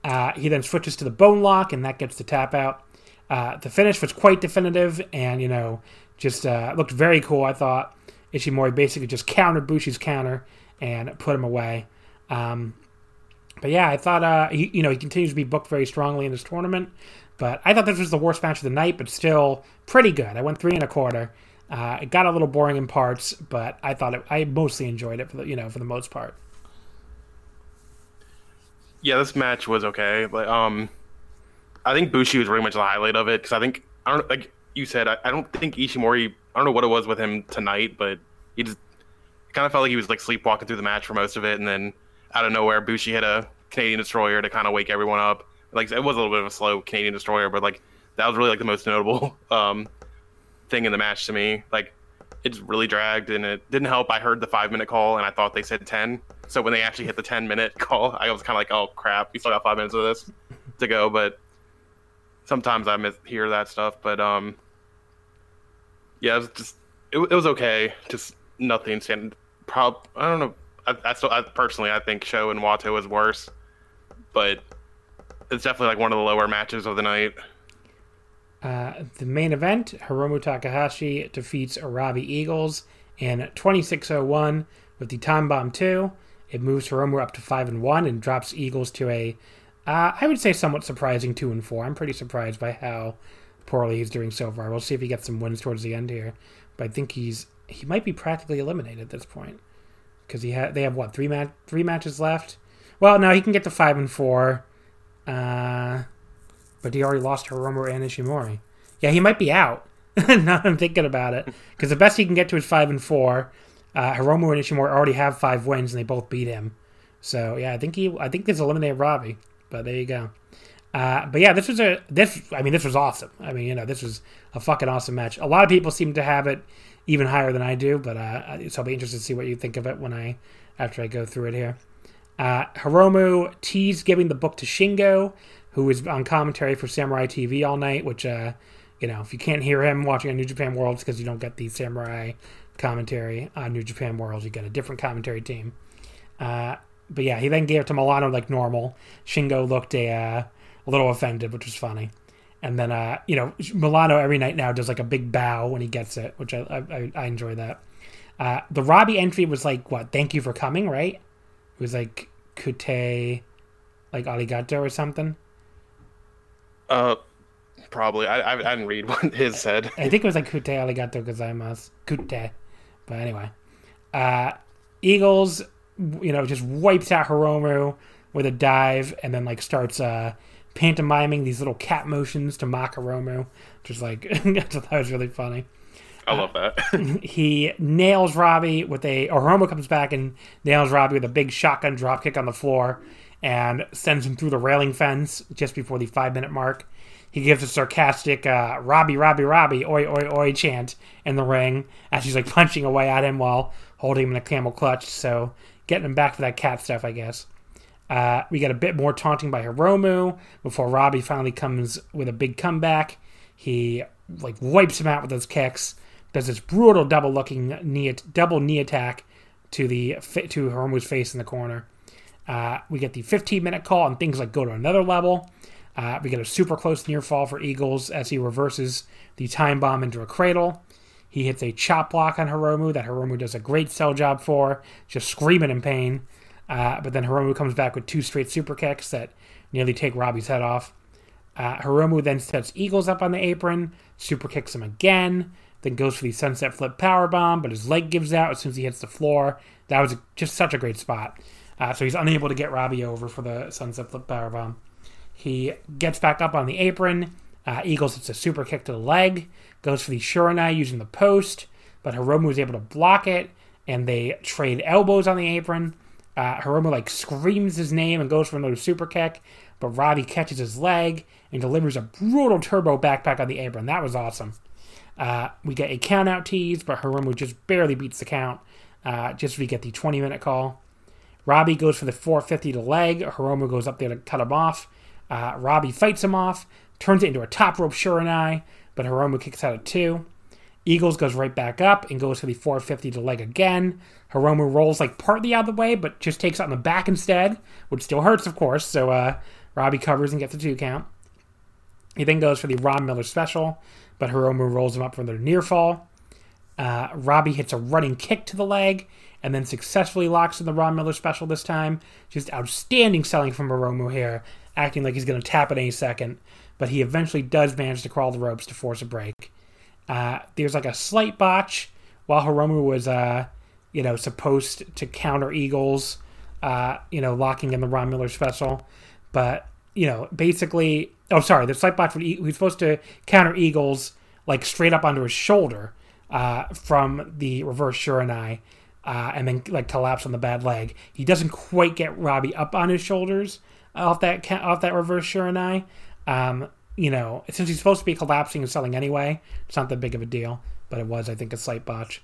Uh, he then switches to the bone lock, and that gets the tap out. Uh, the finish was quite definitive, and you know, just uh, looked very cool. I thought Ishimori basically just countered Bushi's counter and put him away. Um, but yeah, I thought uh, he, you know he continues to be booked very strongly in this tournament. But I thought this was the worst match of the night, but still pretty good. I went three and a quarter. Uh, it got a little boring in parts, but I thought it, I mostly enjoyed it for the you know for the most part. Yeah, this match was okay. But um, I think Bushi was really much the highlight of it because I think I don't like you said. I, I don't think Ishimori. I don't know what it was with him tonight, but he just kind of felt like he was like sleepwalking through the match for most of it, and then out of nowhere, Bushi hit a Canadian destroyer to kind of wake everyone up. Like it was a little bit of a slow Canadian destroyer, but like that was really like the most notable um, thing in the match to me. Like it really dragged and it didn't help. I heard the five minute call and I thought they said ten. So when they actually hit the ten minute call, I was kind of like, oh crap, we still got five minutes of this to go. But sometimes I miss hear that stuff. But um, yeah, it was just it, it was okay. Just nothing stand. Prob I don't know. I, I still I, personally I think Sho and Wato is worse, but it's definitely like one of the lower matches of the night. Uh, the main event, Hiromu Takahashi defeats Robbie Eagles in 2601 with the time bomb 2. It moves Hiromu up to 5 and 1 and drops Eagles to a, uh, I would say, somewhat surprising 2 and 4. I'm pretty surprised by how poorly he's doing so far. We'll see if he gets some wins towards the end here, but I think he's he might be practically eliminated at this point because he had they have what three mat three matches left. Well, no, he can get to five and four. Uh, but he already lost Hiromu and Ishimori. Yeah, he might be out. now I'm thinking about it, because the best he can get to is five and four. Uh, Hiromu and Ishimori already have five wins, and they both beat him. So yeah, I think he, I think this eliminated Robbie. But there you go. Uh, but yeah, this was a this. I mean, this was awesome. I mean, you know, this was a fucking awesome match. A lot of people seem to have it even higher than I do, but uh, so I'll be interested to see what you think of it when I after I go through it here. Uh, Hiromu teased giving the book to Shingo, who was on commentary for Samurai TV all night. Which, uh, you know, if you can't hear him watching on New Japan World, because you don't get the Samurai commentary on New Japan World. You get a different commentary team. Uh, but yeah, he then gave it to Milano like normal. Shingo looked a, uh, a little offended, which was funny. And then, uh, you know, Milano every night now does like a big bow when he gets it, which I I, I enjoy that. Uh, the Robbie entry was like, what? Thank you for coming, right? It was like Kute, like arigato or something. Uh, probably. I, I, I didn't read what his said. I think it was like Kute arigato gozaimasu. Kute. But anyway. Uh, Eagles, you know, just wipes out Hiromu with a dive and then like starts uh pantomiming these little cat motions to mock Hiromu. Just like that was really funny. I love that. he nails Robbie with a Hiromu comes back and nails Robbie with a big shotgun dropkick on the floor and sends him through the railing fence just before the five minute mark. He gives a sarcastic uh, Robbie, Robbie, Robbie, oi, oi, oi chant in the ring as she's like punching away at him while holding him in a camel clutch. So getting him back for that cat stuff, I guess. Uh, we get a bit more taunting by Hiromu before Robbie finally comes with a big comeback. He like wipes him out with those kicks. Does this brutal double looking knee double knee attack to the to Hiromu's face in the corner. Uh, we get the 15 minute call and things like go to another level. Uh, we get a super close near fall for Eagles as he reverses the time bomb into a cradle. He hits a chop block on Hiromu that Hiromu does a great sell job for, just screaming in pain. Uh, but then Hiromu comes back with two straight super kicks that nearly take Robbie's head off. Uh, Hiromu then sets Eagles up on the apron, super kicks him again, then goes for the sunset flip power bomb, but his leg gives out as soon as he hits the floor. That was just such a great spot. Uh, so he's unable to get Robbie over for the sunset flip power bomb. He gets back up on the apron. Uh, Eagles hits a super kick to the leg, goes for the Shiranui using the post, but Hiromu is able to block it, and they trade elbows on the apron. Uh, Hiromu like screams his name and goes for another super kick, but Robbie catches his leg and delivers a brutal turbo backpack on the apron. That was awesome. Uh, we get a count out tease, but Hiromu just barely beats the count. Uh, just we get the 20 minute call. Robbie goes for the 450 to leg. Hiromu goes up there to cut him off. Uh, Robbie fights him off, turns it into a top rope Shiranui, but Hiromu kicks out at two. Eagles goes right back up and goes for the 450 to leg again. Hiromu rolls like partly out of the way, but just takes it on the back instead, which still hurts, of course. So uh, Robbie covers and gets a two count. He then goes for the Ron Miller special, but Hiromu rolls him up for the near fall. Uh, Robbie hits a running kick to the leg and then successfully locks in the Ron Miller special this time. Just outstanding selling from Hiromu here, acting like he's going to tap at any second, but he eventually does manage to crawl the ropes to force a break. Uh, there's like a slight botch while Hiromu was, uh, you know, supposed to counter Eagles uh, you know, locking in the Ron Miller special. But, you know, basically, oh, sorry, the slight botch, he was supposed to counter Eagles like straight up onto his shoulder uh, from the reverse Shiranui. Uh, and then like collapse on the bad leg. He doesn't quite get Robbie up on his shoulders off that off that reverse Shiranui. Um, you know, since he's supposed to be collapsing and selling anyway, it's not that big of a deal. But it was, I think, a slight botch.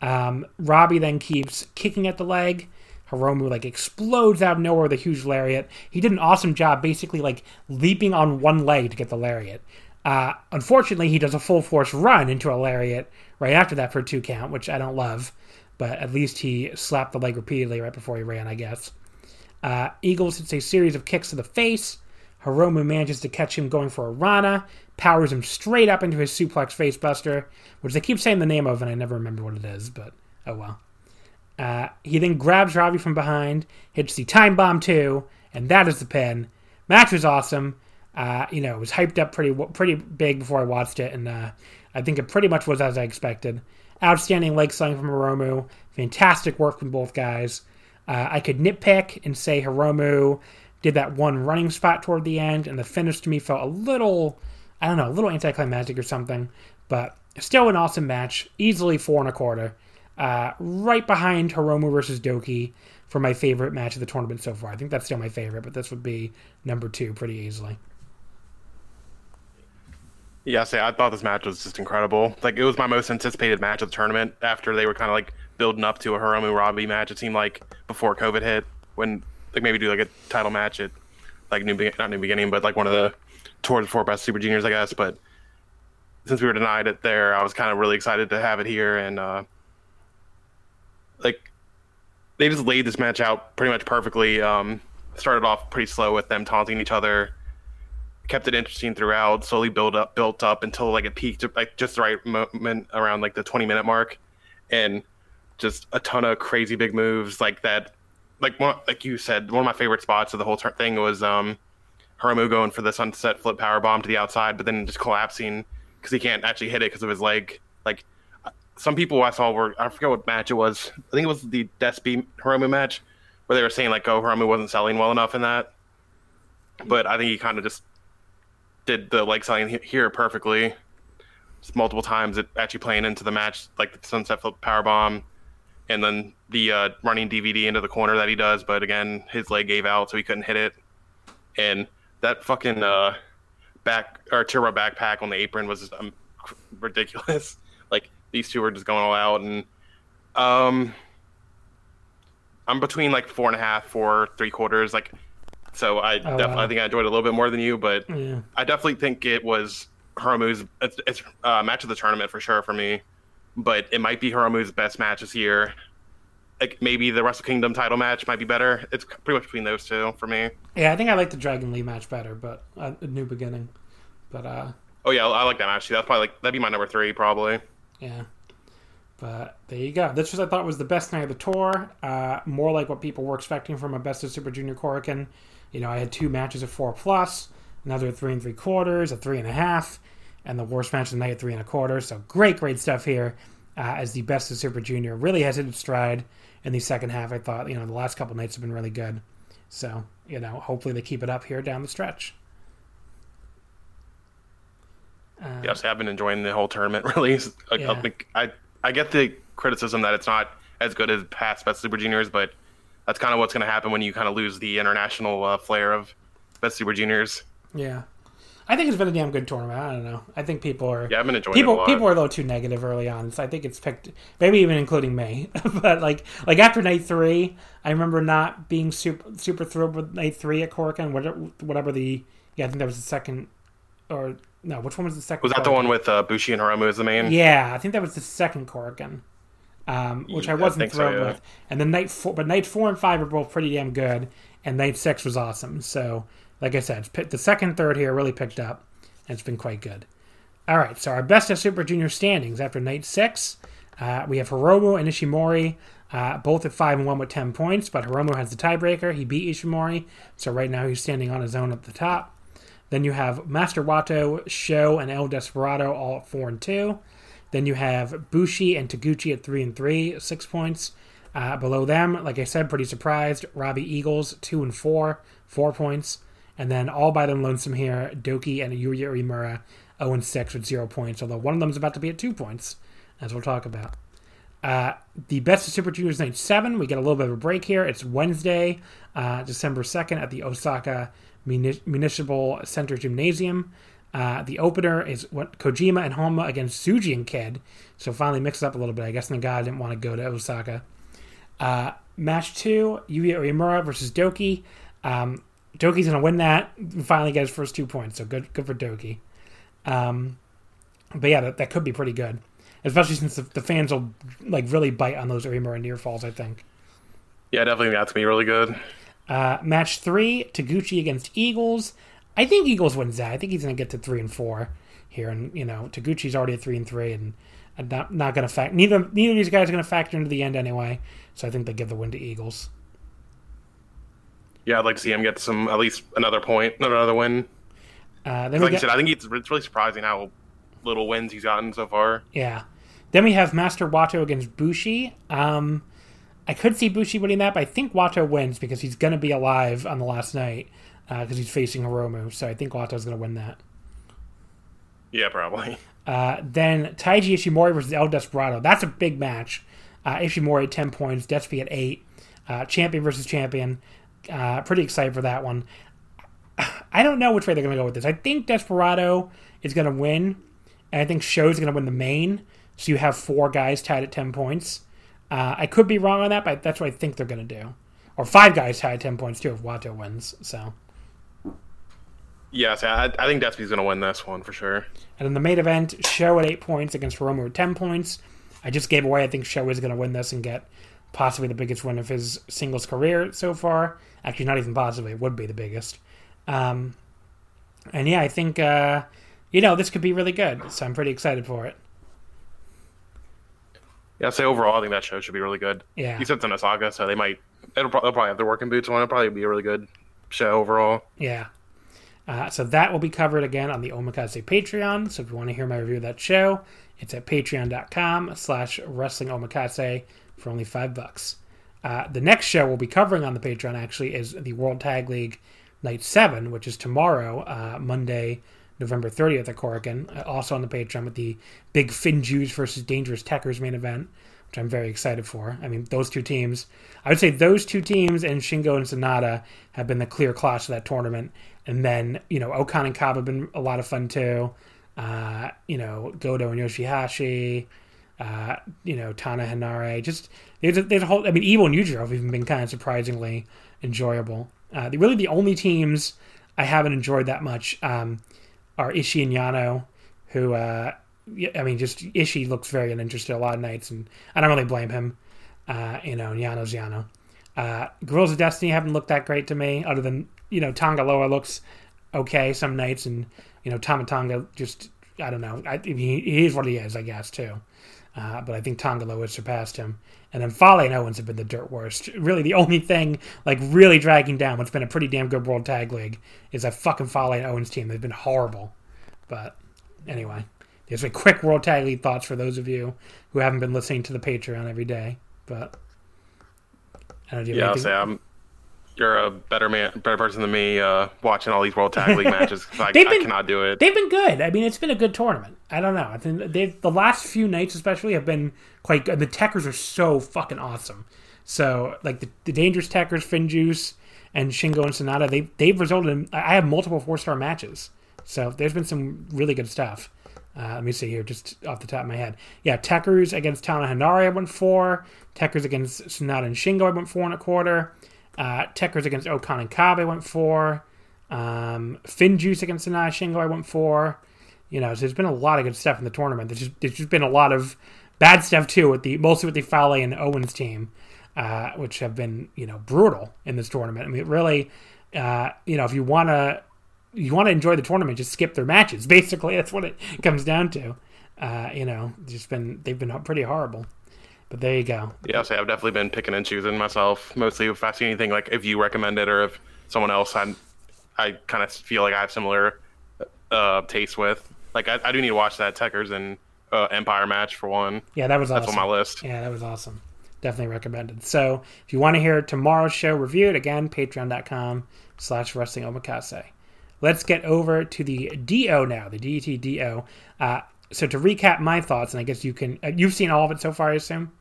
Um, Robbie then keeps kicking at the leg. Hiromu like explodes out of nowhere with a huge lariat. He did an awesome job, basically like leaping on one leg to get the lariat. Uh, unfortunately, he does a full force run into a lariat right after that for a two count, which I don't love. But at least he slapped the leg repeatedly right before he ran, I guess. Uh, Eagles hits a series of kicks to the face. Hiromu manages to catch him going for a Rana, powers him straight up into his suplex facebuster, which they keep saying the name of, and I never remember what it is, but oh well. Uh, he then grabs Robbie from behind, hits the time bomb too, and that is the pin. Match was awesome. Uh, you know, it was hyped up pretty pretty big before I watched it, and uh, I think it pretty much was as I expected. Outstanding leg slaying from Hiromu. Fantastic work from both guys. Uh, I could nitpick and say Hiromu did that one running spot toward the end, and the finish to me felt a little, I don't know, a little anticlimactic or something. But still an awesome match, easily four and a quarter. Uh, right behind Hiromu versus Douki for my favorite match of the tournament so far. I think that's still my favorite, but this would be number two pretty easily. Yeah, say I thought this match was just incredible. Like it was my most anticipated match of the tournament after they were kind of like building up to a Hiromu Robbie match. It seemed like before COVID hit, when like maybe do like a title match at like new Be- not new beginning, but like one of the towards four best super juniors, I guess. But since we were denied it there, I was kind of really excited to have it here, and uh, like they just laid this match out pretty much perfectly. Um, started off pretty slow with them taunting each other, kept it interesting throughout. Slowly built up, built up until like it peaked like just the right moment around like the twenty minute mark, and just a ton of crazy big moves like that. Like one, like you said, one of my favorite spots of the whole thing was um, Hiromu going for the sunset flip power bomb to the outside, but then just collapsing because he can't actually hit it because of his leg. Like some people I saw were I forget what match it was. I think it was the Despy Hiromu match where they were saying like, oh, Hiromu wasn't selling well enough in that. But I think he kind of just did the leg selling here perfectly. Multiple times, it actually playing into the match, like the sunset flip power bomb and then the uh, running DVD into the corner that he does. But again, his leg gave out, so he couldn't hit it. And that fucking uh, back or turbo backpack on the apron was um, ridiculous. like these two were just going all out, and um, I'm between like four and a half, four, three quarters. Like, so I oh, definitely wow. I think I enjoyed it a little bit more than you, but yeah. I definitely think it was Hiromu's it's, it's uh, match of the tournament for sure for me but it might be Hiromu's best match this year. Like maybe the Wrestle Kingdom title match might be better. It's pretty much between those two for me. Yeah, I think I like the Dragon Lee match better, but uh, a new beginning. But uh, oh yeah, I like that match. Too. That's probably like that'd be my number three probably. Yeah, but there you go. This was I thought was the best night of the tour. Uh, more like what people were expecting from a Best of Super Junior Korakuen. You know, I had two matches of four plus, another three and three quarters, a three and a half and the worst match of the night at three and a quarter. So great, great stuff here. Uh, as the best of Super Junior really has hit its stride in the second half. I thought you know the last couple nights have been really good. So you know hopefully they keep it up here down the stretch. Uh, yes, I've been enjoying the whole tournament. Really, I, yeah. I, I I get the criticism that it's not as good as past Best Super Juniors, but that's kind of what's going to happen when you kind of lose the international uh, flair of Best Super Juniors. Yeah, I think it's been a damn good tournament. I don't know. I think people are yeah, I've been enjoying people. It people are a little too negative early on, so I think it's picked. Maybe even including me. but like like after night three, I remember not being super super thrilled with night three at Korakuen. Whatever, whatever the yeah, I think that was the second or no, which one was the second? Was that the one with uh, Bushi and Hiromu as the main? Yeah, I think that was the second Korakuen. Um, which yeah, I wasn't I thrilled so, yeah. with. And then night four, but night four and five are both pretty damn good, and night six was awesome. So like I said, the second, third here really picked up, and it's been quite good. All right, so our best of Super Junior standings after night six, uh, we have Hiromu and Ishimori, uh, both at five and one with ten points, but Hiromu has the tiebreaker. He beat Ishimori, so right now he's standing on his own at the top. Then you have Master Wato, Sho, and El Desperado all at four and two. Then you have Bushi and Taguchi at three and three, six points. Uh, below them, like I said, pretty surprised. Robbie Eagles, two and four, four points. And then all by them lonesome here, Doki and Yuya Uemura, 0 and 6 with zero points, although one of them is about to be at two points, as we'll talk about. Uh, the Best of Super Juniors Night 7, we get a little bit of a break here. It's Wednesday, uh, December 2nd at the Osaka Muni- Municipal Center Gymnasium. Uh, the opener is what Kojima and Honma against Tsuji and Kidd. So finally mixed up a little bit. I guess Nagata didn't want to go to Osaka. Uh, match two, Yuya Uemura versus Doki. Um, Doki's gonna win that. Finally get his first two points. So good, good for Doki. Um, but yeah, that, that could be pretty good, especially since the, the fans will like really bite on those Uemura near falls. I think. Yeah, definitely that's gonna be really good. Uh, match three, Taguchi against Eagles. I think Eagles wins that. I think he's going to get to three and four here, and you know Taguchi's already at three and three, and not not to fact neither neither of these guys are going to factor into the end anyway. So I think they give the win to Eagles. Yeah, I'd like to see him get some at least another point, another win. Uh, then Like we you said, I think it's, it's really surprising how little wins he's gotten so far. yeah. Then we have Master Wato against Bushi. Um, I could see Bushi winning that, but I think Wato wins because he's going to be alive on the last night because he's facing Hiromu. So I think Wato's going to win that. Yeah, probably. Uh, then Taiji Ishimori versus El Desperado. That's a big match. Uh, Ishimori at 10 points, Despy at 8. Uh, champion versus champion. Uh, pretty excited for that one. I don't know which way they're going to go with this. I think Desperado is going to win, and I think Sho's going to win the main. So you have four guys tied at 10 points. Uh, I could be wrong on that, but that's what I think they're going to do. Or five guys tied at 10 points, too, if Wato wins. So. Yes, I, I think Despy's gonna win this one for sure. And in the main event, Sho at eight points against Hiromu at ten points. I just gave away. I think Sho is going to win this and get possibly the biggest win of his singles career so far. Actually, not even possibly. It would be the biggest. Um, and yeah, I think uh, you know this could be really good. So I'm pretty excited for it. Yeah, I'd say overall, I think that show should be really good. Yeah. You said it's in Osaka, so they might. It'll, pro- they'll probably have their working boots on. It'll probably be a really good show overall. Yeah. Uh, so that will be covered again on the Omakase Patreon. So if you want to hear my review of that show, it's at patreon.com slash wrestling omakase for only five bucks. Uh, the next show we'll be covering on the Patreon actually is the World Tag League Night 7, which is tomorrow, uh, Monday, November 30th at Korakuen. Uh, also on the Patreon with the big Finjuice versus Dangerous Tekkers main event, which I'm very excited for. I mean, those two teams, I would say those two teams and Shingo and Sanada have been the clear class of that tournament. And then, you know, O-Khan and Cobb have been a lot of fun too. Uh, you know, Goto and Yoshihashi, uh, you know, Tana Hinare. Just, there's a, there's a whole, I mean, Evil and Yujiro have even been kind of surprisingly enjoyable. Uh, really, the only teams I haven't enjoyed that much um, are Ishii and Yano, who, uh, I mean, just Ishii looks very uninterested a lot of nights, and I don't really blame him. Uh, you know, Yano's Yano. Uh, Guerrillas of Destiny haven't looked that great to me, other than you know Tangaloa looks okay some nights, and you know Tama Tonga just I don't know. I, he, he is what he is, I guess too. Uh, but I think Tangaloa has surpassed him. And then Fale and Owens have been the dirt worst. Really, the only thing like really dragging down what's been a pretty damn good World Tag League is that fucking Fale and Owens team. They've been horrible. But anyway, there's a quick World Tag League thoughts for those of you who haven't been listening to the Patreon every day. But I don't know, do Yeah, I'll say I'm. You're a better man, better person than me. Uh, watching all these World Tag League matches. I, They've I been- cannot do it. They've been good. I mean, it's been a good tournament. I don't know. I think they the last few nights, especially, have been quite good. The Tekkers are so fucking awesome. So, like the, the Dangerous Tekkers, Finjuice, and Shingo and Sanada, they they've resulted in. I have multiple four star matches. So there's been some really good stuff. Uh, let me see here, just off the top of my head. Yeah, Tekkers against Tana Hanari, I went four. Tekkers against Sanada and Shingo, I went four and a quarter. Uh, Tekkers against O-Khan and Kabe, went for. Um, Finjuice against Sanada Shingo, I went for. You know, so there's been a lot of good stuff in the tournament. There's just, there's just been a lot of bad stuff too with the mostly with the Fale and Owens team, uh, which have been you know brutal in this tournament. I mean, really, uh, you know, if you want to you want to enjoy the tournament, just skip their matches. Basically, that's what it comes down to. Uh, you know, just been they've been pretty horrible. But there you go. Yeah, I'll say I've definitely been picking and choosing myself. Mostly if I see anything like if you recommend it or if someone else I I kind of feel like I have similar uh, taste with. Like I, I do need to watch that Tekkers and uh, Empire match for one. Yeah, that was awesome. That's on my list. Yeah, that was awesome. definitely recommended. So if you want to hear tomorrow's show reviewed, again, patreon.com slash wrestling omakase. Let's get over to the D-Ou now, the DDT D-Ou. Uh, so to recap my thoughts, and I guess you can, uh, you've seen all of it so far, I assume?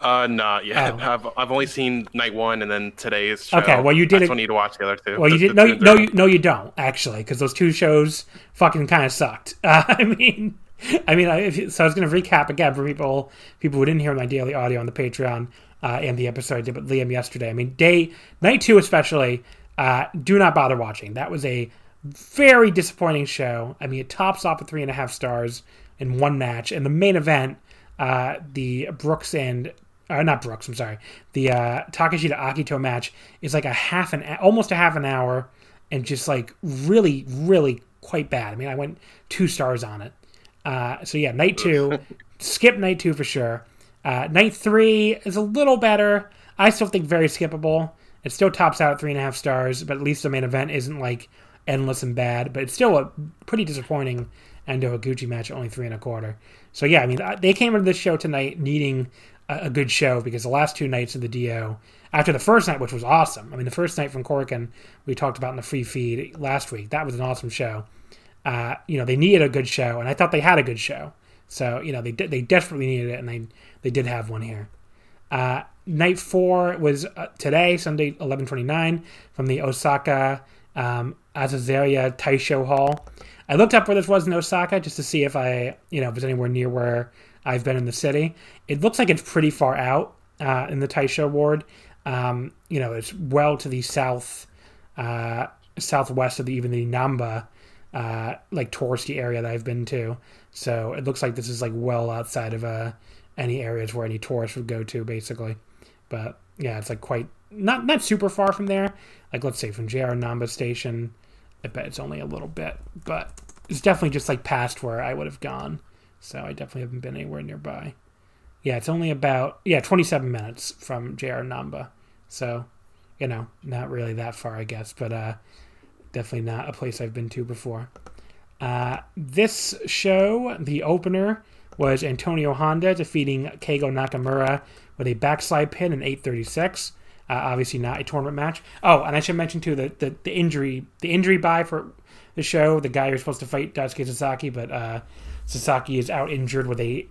Uh, not yet. Oh. I've I've only seen night one and then today's show. Okay, well, you did I it- still need to watch the other two. Well, you did no, two no, you, no, you don't actually, because those two shows fucking kind of sucked. Uh, I mean, I mean, I- if, so I was going to recap again for people people who didn't hear my daily audio on the Patreon uh, and the episode I did with Liam yesterday. I mean, day night two especially, uh, do not bother watching. That was a very disappointing show. I mean, it tops off with three and a half stars in one match, and the main event, uh, the Brooks and uh, not Brooks, I'm sorry, the uh, Takeshita Akito match is like a half an almost a half an hour, and just like really, really quite bad. I mean, I went two stars on it. Uh, so yeah, night two, skip night two for sure. Uh, night three is a little better. I still think very skippable. It still tops out at three and a half stars, but at least the main event isn't like endless and bad. But it's still a pretty disappointing Endo Higuchi match, at only three and a quarter. So yeah, I mean uh, they came into this show tonight needing a, a good show because the last two nights of the D-Ou, after the first night, which was awesome. I mean the first night from Korakuen we talked about in the free feed last week. That was an awesome show. Uh, you know they needed a good show, and I thought they had a good show. So you know they they desperately needed it, and they they did have one here. Uh, night four was uh, today, Sunday, eleven twenty nine, from the Osaka um, Azazeria Taisho Hall. I looked up where this was in Osaka just to see if I, you know, if it was anywhere near where I've been in the city. It looks like it's pretty far out uh, in the Taisho ward. Um, you know, it's well to the south, uh, southwest of the, even the Namba, uh, like touristy area that I've been to. So it looks like this is like well outside of uh, any areas where any tourists would go to, basically. But yeah, it's like quite not not super far from there. Like let's say from JR Namba Station, I bet it's only a little bit, but it's definitely just like past where I would have gone. So I definitely haven't been anywhere nearby. Yeah, it's only about yeah 27 minutes from JR Namba. So you know, not really that far, I guess, but uh, definitely not a place I've been to before. Uh, this show, the opener, was Antonio Honda defeating Keigo Nakamura with a backslide pin in 836. Uh, obviously not a tournament match. Oh, and I should mention too that the, the injury the injury buy for the show. The guy you're supposed to fight Daisuke Sasaki, but uh, Sasaki is out injured with a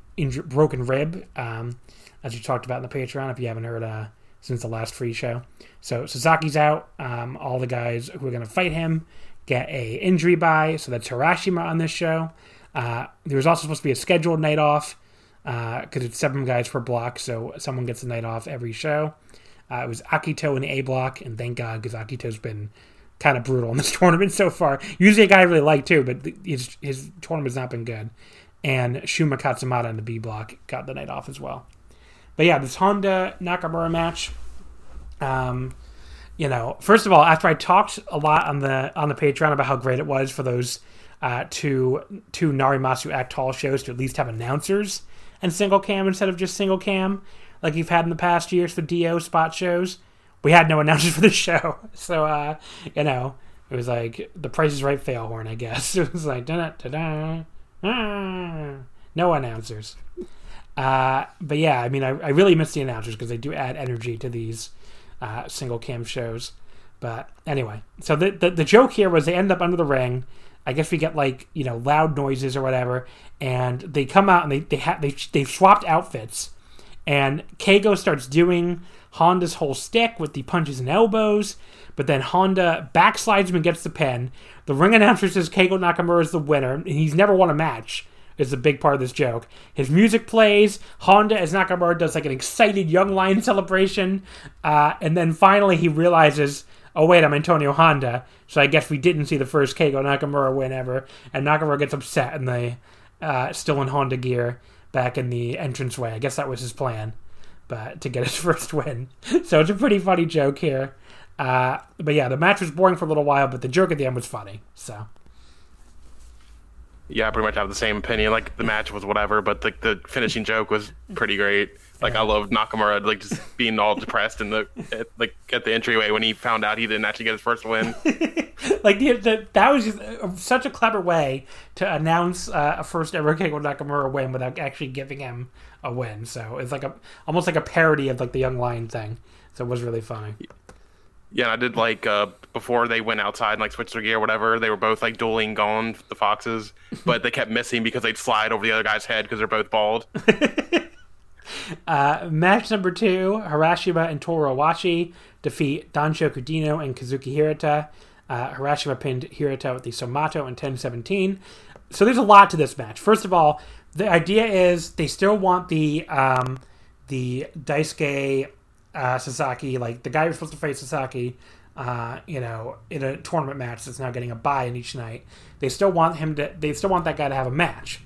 broken rib, um, as we talked about in the Patreon. If you haven't heard uh, since the last free show, so Sasaki's out. Um, all the guys who are going to fight him get a injury buy. So that's Harashima on this show. Uh, there was also supposed to be a scheduled night off because it's seven guys per block, so someone gets a night off every show. Uh, it was Akito in the A block, and thank God because Akito's been kind of brutal in this tournament so far. Usually a guy I really like too, but his his tournament's not been good. And Shuma Katsumata in the B block got the night off as well. But yeah, this Honda Nakamura match. Um, you know, first of all, after I talked a lot on the on the Patreon about how great it was for those uh, two two Narimasu Act Hall shows to at least have announcers and single cam instead of just single cam, like you've had in the past years for D-Ou spot shows. We had no announcers for the show, so uh, you know it was like the Price is Right fail horn, I guess. It was like da da da da, no announcers. Uh, but yeah, I mean, I, I really miss the announcers because they do add energy to these uh, single cam shows. But anyway, so the, the the joke here was they end up under the ring. I guess we get like you know loud noises or whatever, and they come out and they they ha- they they've swapped outfits, and Keigo starts doing Honda's whole stick with the punches and elbows, but then Honda backslides him and gets the pin. The ring announcer says Keigo Nakamura is the winner, and he's never won a match. Is a big part of this joke. His music plays. Honda, as Nakamura, does like an excited young lion celebration, uh, and then finally he realizes, "Oh wait, I'm Antonio Honda." So I guess we didn't see the first Keigo Nakamura win ever, and Nakamura gets upset and they uh, still in Honda gear back in the entranceway. I guess that was his plan, but to get his first win. So it's a pretty funny joke here. Uh, but yeah, the match was boring for a little while, but the joke at the end was funny. So Yeah, I pretty much have the same opinion. Like the match was whatever, but like the finishing joke was pretty great. Like I love Nakamura like just being all depressed in the at, like at the entryway when he found out he didn't actually get his first win. like the, the, that was just uh, such a clever way to announce uh, a first ever Keigo Nakamura win without actually giving him a win. So it's like a almost like a parody of like the Young Lion thing. So it was really funny. Yeah, I did like uh, before they went outside and like switched their gear, or whatever. They were both like dueling gone, the foxes, but they kept missing because they'd slide over the other guy's head because they're both bald. Uh, match number two: Harashima and Toru Owashi defeat Danshoku Kudino and Kazuki Hirata. Uh, Harashima pinned Hirata with the Somato in 10-17. So there's a lot to this match. First of all, the idea is they still want the um, the Daisuke uh, Sasaki, like the guy who's supposed to face Sasaki, uh, you know, in a tournament match that's now getting a buy in each night. They still want him to. They still want that guy to have a match.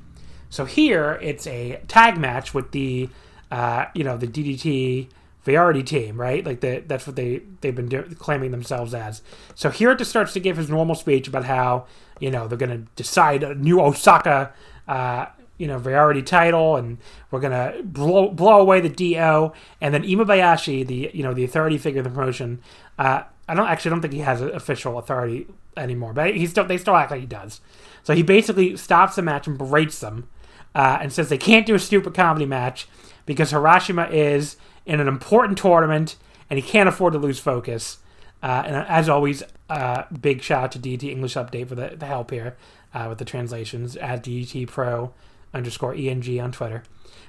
So here it's a tag match with the, uh, you know, the DDT Variety team, right? Like the, that's what they they've been claiming themselves as. So Hirata starts to give his normal speech about how you know they're going to decide a new Osaka, uh, you know, Variety title, and we're going to blow blow away the D-Ou. And then Imabayashi, the you know the authority figure of the promotion, uh, I don't actually don't think he has official authority anymore, but he still they still act like he does. So he basically stops the match and berates them, uh, and says they can't do a stupid comedy match because Harashima is in an important tournament and he can't afford to lose focus. Uh, and as always, uh, big shout out to DDT English Update for the, the help here uh, with the translations at DT Pro underscore ENG on Twitter.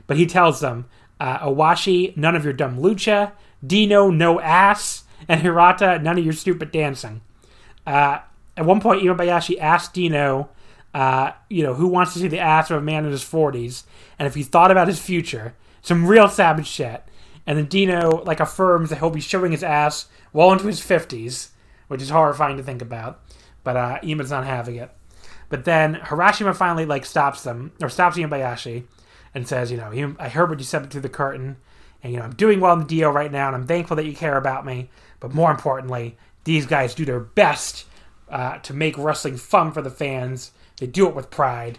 But he tells them, uh, Owashi, none of your dumb lucha. Dino, no ass. And Hirata, none of your stupid dancing. Uh, at one point, Imabayashi asked Dino, uh, you know, who wants to see the ass of a man in his 40s, and if he thought about his future. Some real savage shit. And then Dino, like, affirms that he'll be showing his ass well into his 50s, which is horrifying to think about. But uh, Ima's not having it. But then Harashima finally, like, stops them, or stops Imabayashi, and says, you know, I heard what you said through the curtain, and, you know, I'm doing well in the deal right now, and I'm thankful that you care about me. But more importantly, these guys do their best uh, to make wrestling fun for the fans. They do it with pride.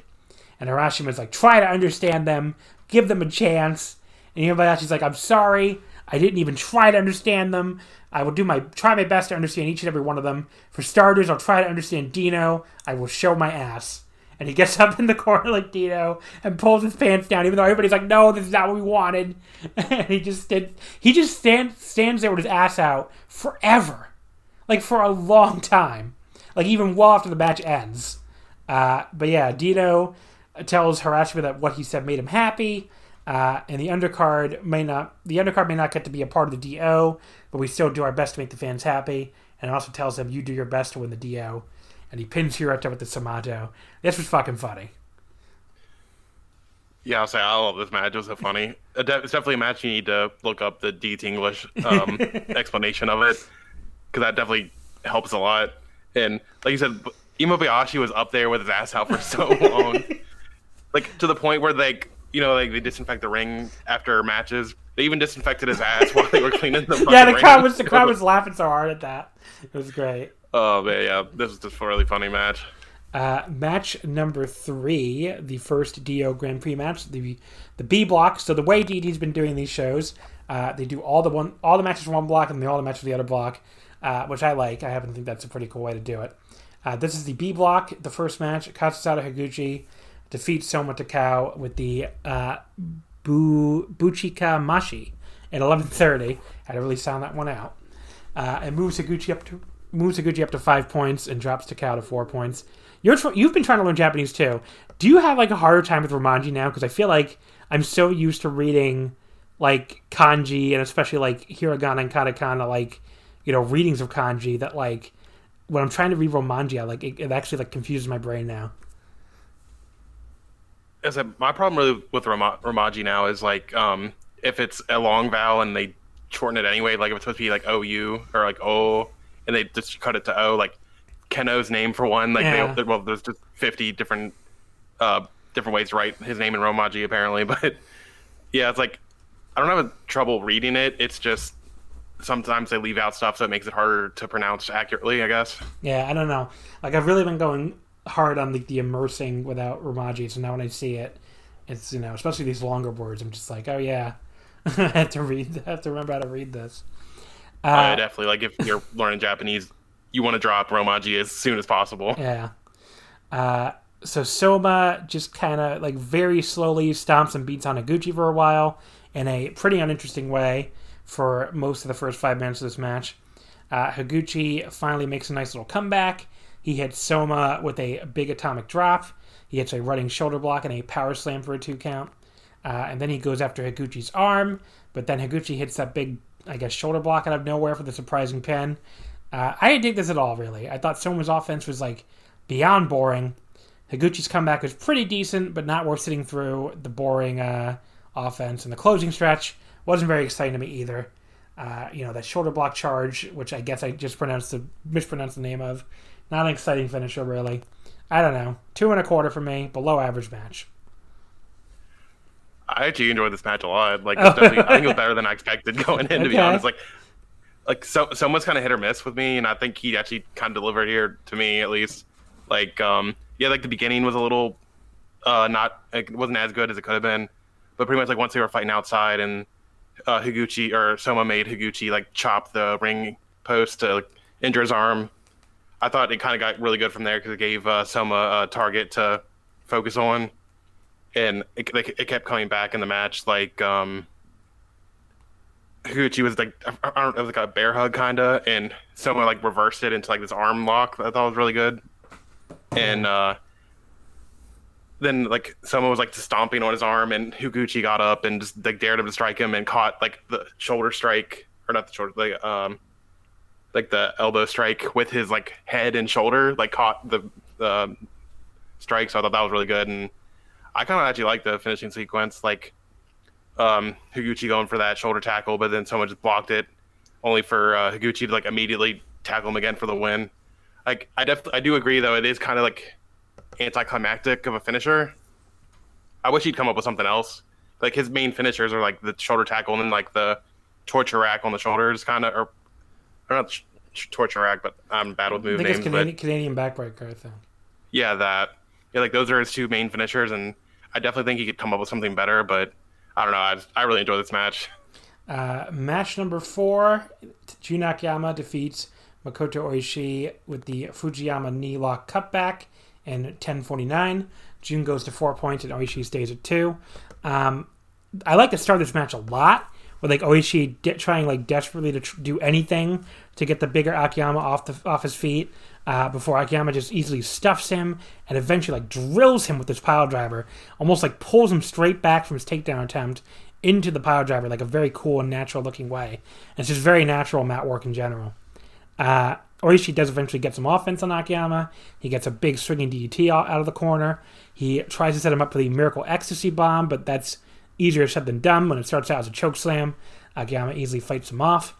And Harashima's like, try to understand them, give them a chance. And Imabayashi's like, I'm sorry, I didn't even try to understand them. I will do my try my best to understand each and every one of them. For starters, I'll try to understand Dino. I will show my ass. And he gets up in the corner like Dino and pulls his pants down, even though everybody's like, "No, this is not what we wanted." and he just did. He just stand, stands there with his ass out forever, like for a long time, like even well after the match ends. Uh, but yeah, Dino tells Harashima that what he said made him happy, uh, and the undercard may not the undercard may not get to be a part of the D-Ou, but we still do our best to make the fans happy. And also tells him you do your best to win the D-Ou, and he pins Hirata with the Somato. This was fucking funny. Yeah, I'll say I love this match. It was so funny. It's definitely a match you need to look up the DDT English um, explanation of it because that definitely helps a lot. And like you said, Imabayashi was up there with his ass out for so long, like to the point where like you know like they disinfect the ring after matches. They even disinfected his ass while they were cleaning the. yeah, the ring. crowd was the crowd was laughing so hard at that. It was great. Oh man, yeah, this was just a really funny match. Uh, match number three, the first D-Ou Grand Prix match, the the B block. So the way DDT's been doing these shows, uh, they do all the one all the matches from one block and all the matches from the other block, uh, which I like. I happen to think that's a pretty cool way to do it. Uh, this is the B block, the first match. Kazusada Higuchi defeats Soma Takao with the uh, Bu- Buchikamashi at 11:30. Had to really sound that one out. Uh, and moves Higuchi up to moves Higuchi up to five points and drops Takao to four points. You're tr- you've been trying to learn Japanese too. Do you have like a harder time with Romanji now? Because I feel like I'm so used to reading like kanji and especially like hiragana and katakana, like you know readings of kanji that like when I'm trying to read Romanji, I, like it, it actually like confuses my brain now. As a, my problem really with Romaji now is like um, if it's a long vowel and they shorten it anyway, like if it's supposed to be like OU or like O, and they just cut it to O, like Keno's name for one, like Yeah. they, well, there's just 50 different uh, different ways to write his name in Romaji apparently, but yeah, it's like I don't have trouble reading it. It's just sometimes they leave out stuff, so it makes it harder to pronounce accurately. I guess. Yeah, I don't know. Like I've really been going hard on like the immersing without Romaji. So now when I see it, it's you know especially these longer words, I'm just like, oh yeah, I have to read. I have to remember how to read this. Uh, uh, definitely. Like if you're learning Japanese, you want to drop Romaji as soon as possible. Yeah. Uh, so Soma just kind of like very slowly stomps and beats on Higuchi for a while in a pretty uninteresting way for most of the first five minutes of this match. Uh, Higuchi finally makes a nice little comeback. He hits Soma with a big atomic drop. He hits a running shoulder block and a power slam for a two count. Uh, and then he goes after Higuchi's arm, but then Higuchi hits that big, I guess, shoulder block out of nowhere for the surprising pin. Uh, I didn't dig this at all, really. I thought Soma's offense was like beyond boring. Higuchi's comeback was pretty decent, but not worth sitting through the boring uh, offense. And the closing stretch wasn't very exciting to me either. Uh, you know, that shoulder block charge, which I guess I just pronounced the mispronounced the name of. Not an exciting finisher, really. I don't know. Two and a quarter for me, below average match. I actually enjoyed this match a lot. Like, I think it was better than I expected going in. To be honest, like, like so, Soma's kind of hit or miss with me, and I think he actually kind of delivered here to me at least. Like, um, yeah, like the beginning was a little uh, not it wasn't as good as it could have been, but pretty much like once they were fighting outside and uh, Higuchi or Soma made Higuchi like chop the ring post to like, injure his arm. I thought it kind of got really good from there because it gave uh, Soma a target to focus on, and it, it kept coming back in the match. Like um, was like I don't know, it was like a bear hug kind of, and Soma like reversed it into like this arm lock. That I thought was really good and uh, then like Soma was like stomping on his arm, and Higuchi got up and just like dared him to strike him and caught like the shoulder strike or not the shoulder, like um, like the elbow strike with his like head and shoulder, like caught the the strike. So I thought that was really good, and I kind of actually like the finishing sequence, like um, Higuchi going for that shoulder tackle, but then Soma just blocked it, only for uh, Higuchi to like immediately tackle him again for the win like I definitely I do agree though it is kind of like anticlimactic of a finisher. I wish he'd come up with something else. Like his main finishers are like the shoulder tackle and then like the torture rack on the shoulders, kind of, or, or not torture rack, but I'm bad with move I think names. It's Canadian, but, Canadian backbreaker, I think. Yeah, that. Yeah, like those are his two main finishers, and I definitely think he could come up with something better. But I don't know. I, I really enjoy this match. Uh, match number four: Jun Akiyama defeats Makoto Oishi with the Fujiyama knee lock cutback and 1049. Jun goes to four points and Oishi stays at two. Um, I like to start this match a lot with like Oishi de- trying like desperately to tr- do anything to get the bigger Akiyama off the off his feet uh, before Akiyama just easily stuffs him and eventually like drills him with his pile driver, almost like pulls him straight back from his takedown attempt into the pile driver like a very cool and natural looking way. And it's just very natural mat work in general. Uh, Oishi does eventually get some offense on Akiyama. He gets a big swinging DDT out of the corner. He tries to set him up for the Miracle Ecstasy Bomb, but that's easier said than done when it starts out as a choke slam. Akiyama easily fights him off.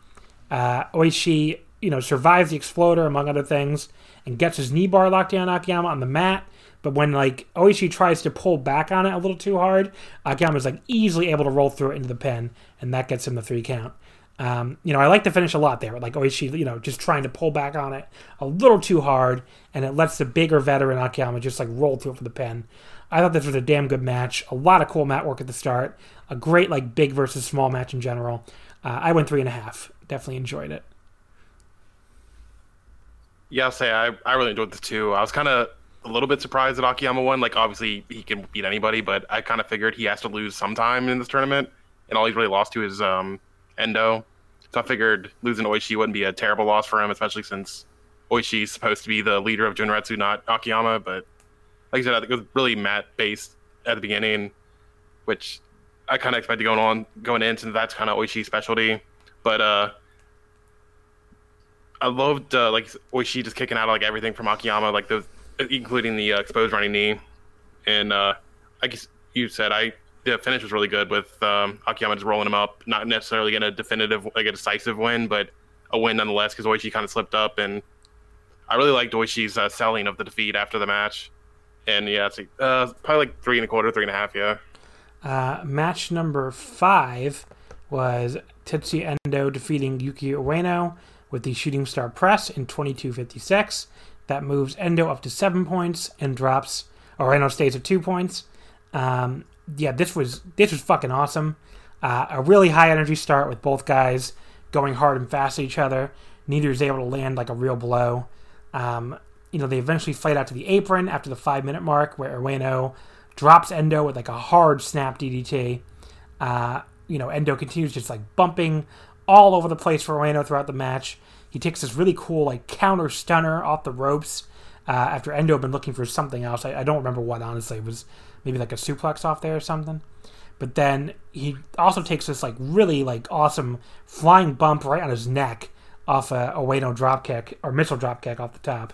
Uh, Oishi, you know, survives the exploder among other things and gets his knee bar locked down Akiyama on the mat. But when like Oishi tries to pull back on it a little too hard, Akiyama is like easily able to roll through it into the pin, and that gets him the three count. Um, you know, I like the finish a lot there. Like Oishi, you know, just trying to pull back on it a little too hard, and it lets the bigger veteran Akiyama just like roll through it for the pin. I thought this was a damn good match. A lot of cool mat work at the start. A great like big versus small match in general. Uh, I went three and a half. Definitely enjoyed it. Yeah, I'll say I, I really enjoyed this too. I was kind of a little bit surprised that Akiyama won. Like obviously he can beat anybody, but I kind of figured he has to lose sometime in this tournament, and all he's really lost to is um, Endo. So I figured losing Oishi wouldn't be a terrible loss for him, especially since Oishi's supposed to be the leader of Junretsu, not Akiyama. But like I said, I think it was really mat based at the beginning, which I kind of expected going on going in since that's kind of Oishi's specialty. But uh, I loved uh, like Oishi just kicking out of like everything from Akiyama, like those, including the uh, exposed running knee. And uh, I guess you said I the finish was really good with um, Akiyama just rolling him up, not necessarily getting a definitive, like a decisive win, but a win nonetheless because Oishi kind of slipped up. And I really liked Oishi's uh, selling of the defeat after the match. And yeah, it's uh, probably like three and a quarter, three and a half, yeah. Uh, match number five was Tetsuya Endo defeating Yuki Ueno with the Shooting Star Press in 22:56. that moves Endo up to seven points and drops Ueno stays at two points. Um, yeah, this was this was fucking awesome. Uh, a really high energy start with both guys going hard and fast at each other. Neither is able to land like a real blow. Um, you know, they eventually fight out to the apron after the five minute mark where Ueno drops Endo with like a hard snap DDT. Uh, you know, Endo continues just like bumping all over the place for Ueno throughout the match. He takes this really cool like counter stunner off the ropes uh, after Endo had been looking for something else. I, I, don't remember what honestly. It was maybe like a suplex off there or something. But then he also takes this like really like awesome flying bump right on his neck off a, Ueno drop kick or missile drop kick off the top.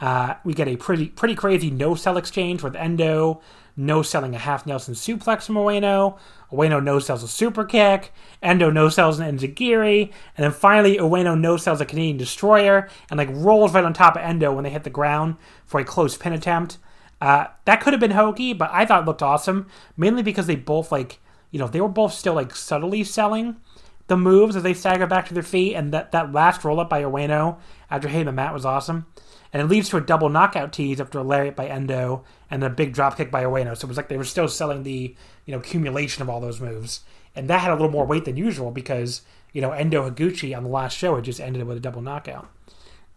Uh, we get a pretty pretty crazy no sell exchange with Endo no selling a half Nelson suplex from Ueno. Ueno no sells a super kick. Endo no sells an Enzuigiri. And then finally, Ueno no sells a Canadian destroyer and like rolls right on top of Endo when they hit the ground for a close pin attempt. Uh, that could have been hokey, but I thought it looked awesome, mainly because they both like you know they were both still like subtly selling the moves as they stagger back to their feet, and that that last roll up by Ueno after hitting the mat was awesome and it leads to a double knockout tease after a lariat by Endo and a big drop kick by Ueno. So it was like they were still selling the you know accumulation of all those moves, and that had a little more weight than usual because you know Endo Higuchi on the last show had just ended with a double knockout.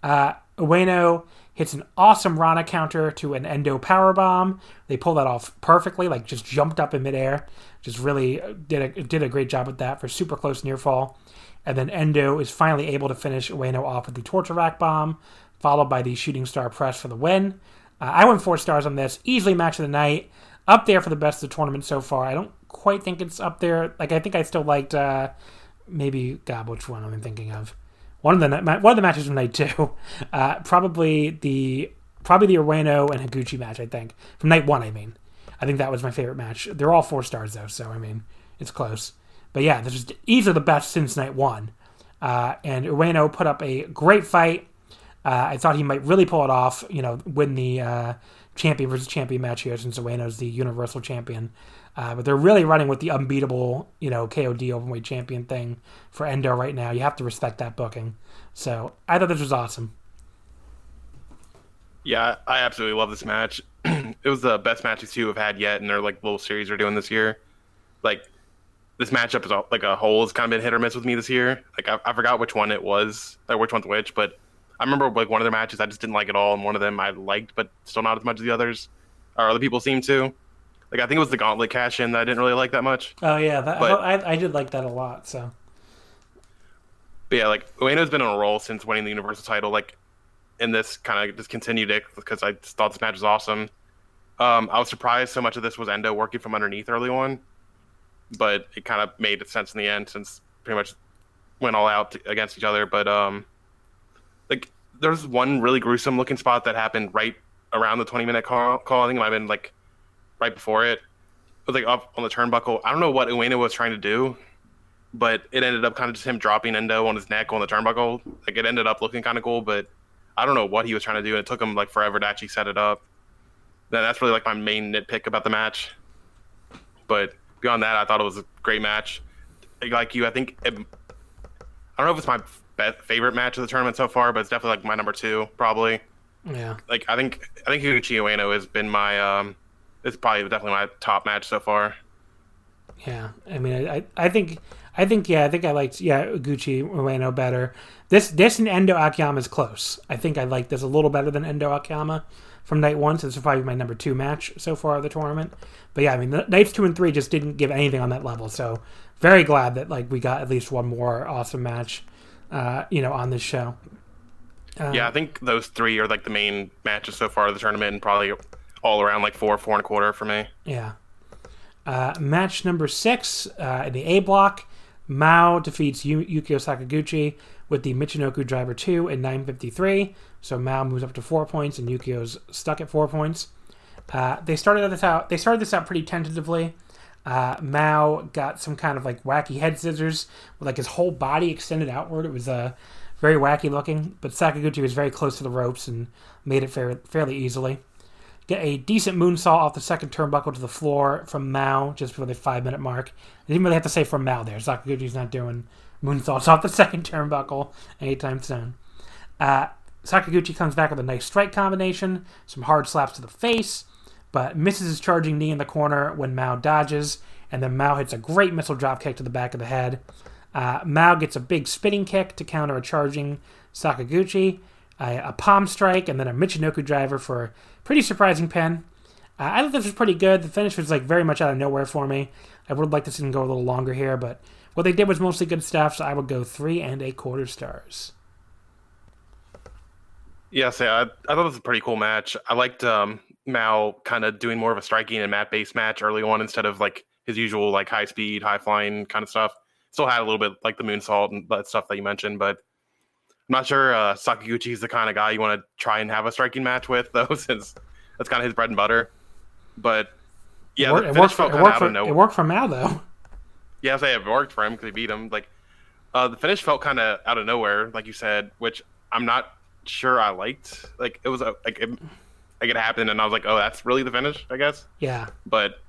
Uh, Ueno hits an awesome Rana counter to an Endo power bomb. They pull that off perfectly, like just jumped up in midair. Just really did a did a great job with that for super close near fall. And then Endo is finally able to finish Ueno off with the torture rack bomb, followed by the Shooting Star Press for the win. Uh, I went four stars on this. Easily match of the night. Up there for the best of the tournament so far. I don't quite think it's up there. Like I think I still liked uh, maybe God, which one I'm thinking of? One of the one of the matches from night two. Uh, probably the probably the Ueno and Higuchi match. I think from night one. I mean, I think that was my favorite match. They're all four stars though, so I mean it's close. But yeah, this is the best since night one. Uh, and Ueno put up a great fight. Uh, I thought he might really pull it off, you know, win the uh, champion versus champion match here since Ueno's the Universal Champion. Uh, but they're really running with the unbeatable, you know, KOD Openweight Champion thing for Endo right now. You have to respect that booking. So I thought this was awesome. Yeah, I absolutely love this match. it was the best match these two have had yet in their like little series they're doing this year. Like this matchup is all, like a whole has kind of been hit or miss with me this year. Like I, I forgot which one it was, or which one's which, but I remember like one of their matches I just didn't like at all, and one of them I liked, but still not as much as the others, or other people seem to. Like I think it was the Gauntlet cash in that I didn't really like that much. Oh yeah, that, but, I, I did like that a lot. So. But yeah, like Ueno's been on a roll since winning the Universal title. Like, and this kind of just continued it because I thought this match was awesome. Um, I was surprised so much of this was Endo working from underneath early on, but it kind of made sense in the end since pretty much went all out to, against each other. But um, like there's one really gruesome looking spot that happened right around the 20 minute call. call. I think it might have been like right before it. Was like up on the turnbuckle. I don't know what Ueno was trying to do, but it ended up kind of just him dropping Endo on his neck on the turnbuckle. Like it ended up looking kind of cool, but I don't know what he was trying to do. And it took him like forever to actually set it up. That's really like my main nitpick about the match. But beyond that, I thought it was a great match. Like you, I think it, I don't know if it's my best, favorite match of the tournament so far, but it's definitely like my number two, probably. Yeah. Like I think I think Higuchi Ueno has been my um, it's probably definitely my top match so far. Yeah, I mean, I I think I think yeah, I think I liked yeah Gucci Ueno better. This this and Endo Akiyama is close. I think I like this a little better than Endo Akiyama from night one. So this is probably my number two match so far of the tournament. But yeah, I mean, the, nights two and three just didn't give anything on that level. So very glad that like we got at least one more awesome match uh, you know, on this show. Uh, yeah, I think those three are like the main matches so far of the tournament, and probably all around like four, four and a quarter for me. Yeah. Uh, match number six uh, in the A block, Mao defeats Yu- Yukio Sakaguchi with the Michinoku Driver 2 in 953. So Mao moves up to four points, and Yukio's stuck at four points. Uh, they started this out. They started this out pretty tentatively. Uh, Mao got some kind of like wacky head scissors with like his whole body extended outward. It was uh, very wacky looking, but Sakaguchi was very close to the ropes and made it fair, fairly easily. Get a decent moonsault off the second turnbuckle to the floor from Mao just before the five minute mark. I didn't really have to say from Mao there. Sakaguchi's not doing moonsaults off the second turnbuckle anytime soon. Uh, Sakaguchi comes back with a nice strike combination, some hard slaps to the face, but misses his charging knee in the corner when Mao dodges, and then Mao hits a great missile drop kick to the back of the head. Uh, Mao gets a big spinning kick to counter a charging Sakaguchi, a, a palm strike, and then a Michinoku driver for pretty surprising pin. Uh, I thought this was pretty good. The finish was like very much out of nowhere for me. I would have liked to see them go a little longer here, but what they did was mostly good stuff, so I would go three and a quarter stars. Yeah, I, I thought this was a pretty cool match. I liked um, Mao kind of doing more of a striking and mat based match early on instead of like his usual like high speed, high flying kind of stuff. Still had a little bit like the moonsault and that stuff that you mentioned, but I'm not sure uh, Sakaguchi is the kind of guy you want to try and have a striking match with, though, since that's kind of his bread and butter. But yeah, it worked, it worked, for, it, worked for, it worked for Mao though. Yeah, I say it worked for him because he beat him. Like uh, the finish felt kind of out of nowhere, like you said, which I'm not sure I liked. Like it was a like it, like it happened, and I was like, oh, that's really the finish, I guess. Yeah. But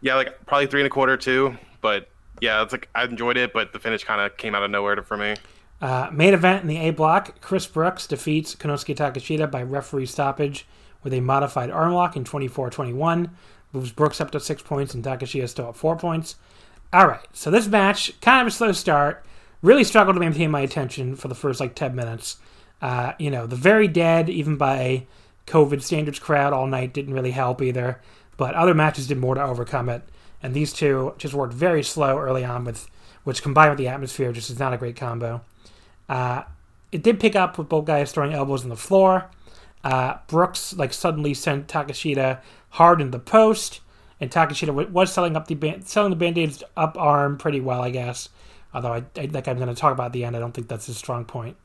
yeah, like probably three and a quarter too. But yeah, it's like I enjoyed it, but the finish kind of came out of nowhere for me. Uh, main event in the A block: Chris Brooks defeats Konosuke Takeshita by referee stoppage with a modified arm lock in 24-21. Moves Brooks up to six points, and Takeshita still at four points. All right, so this match kind of a slow start. Really struggled to maintain my attention for the first like ten minutes. Uh, you know, the very dead, even by COVID standards, crowd all night didn't really help either. But other matches did more to overcome it, and these two just worked very slow early on, with which combined with the atmosphere just is not a great combo. Uh, it did pick up with both guys throwing elbows on the floor. Uh, Brooks like suddenly sent Takeshita hard in the post, and Takeshita was selling up the band- selling the band-aids up arm pretty well, I guess. Although I, I like I'm going to talk about the end, I don't think that's his strong point.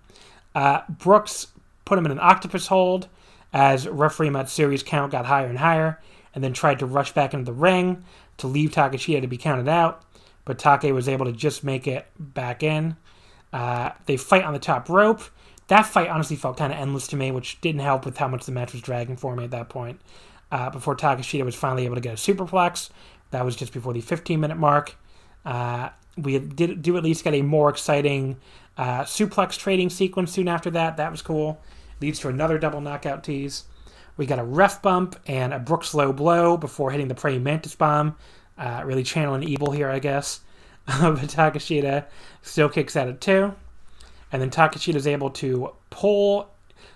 Uh, Brooks put him in an octopus hold as referee Matsuuri's count got higher and higher, and then tried to rush back into the ring to leave Takeshita to be counted out, but Take was able to just make it back in. Uh, they fight on the top rope. That fight honestly felt kind of endless to me, which didn't help with how much the match was dragging for me at that point. Uh, before Takeshita was finally able to get a superplex, that was just before the 15 minute mark. Uh, we did do at least get a more exciting uh, suplex trading sequence soon after that. That was cool. Leads to another double knockout tease. We got a ref bump and a Brooks low blow before hitting the praying mantis bomb. Uh, really channeling evil here, I guess. But Takeshita still kicks out at two. And then Takeshita is able to pull,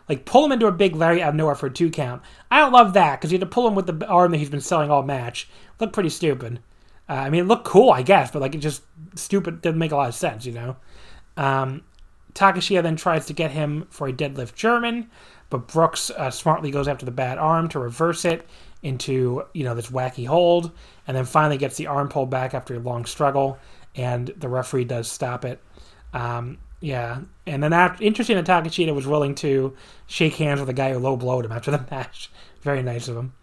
like pull him into a big lariat out of nowhere for a two count. I don't love that because you had to pull him with the arm that he's been selling all match. Looked pretty stupid. Uh, I mean, it looked cool, I guess, but like it just stupid. Didn't make a lot of sense, you know. Um, Takeshita then tries to get him for a deadlift German, but Brooks uh, smartly goes after the bad arm to reverse it into you know this wacky hold, and then finally gets the arm pulled back after a long struggle, and the referee does stop it. Um, yeah, and then after, interesting that Takeshita was willing to shake hands with the guy who low blowed him after the match. Very nice of him.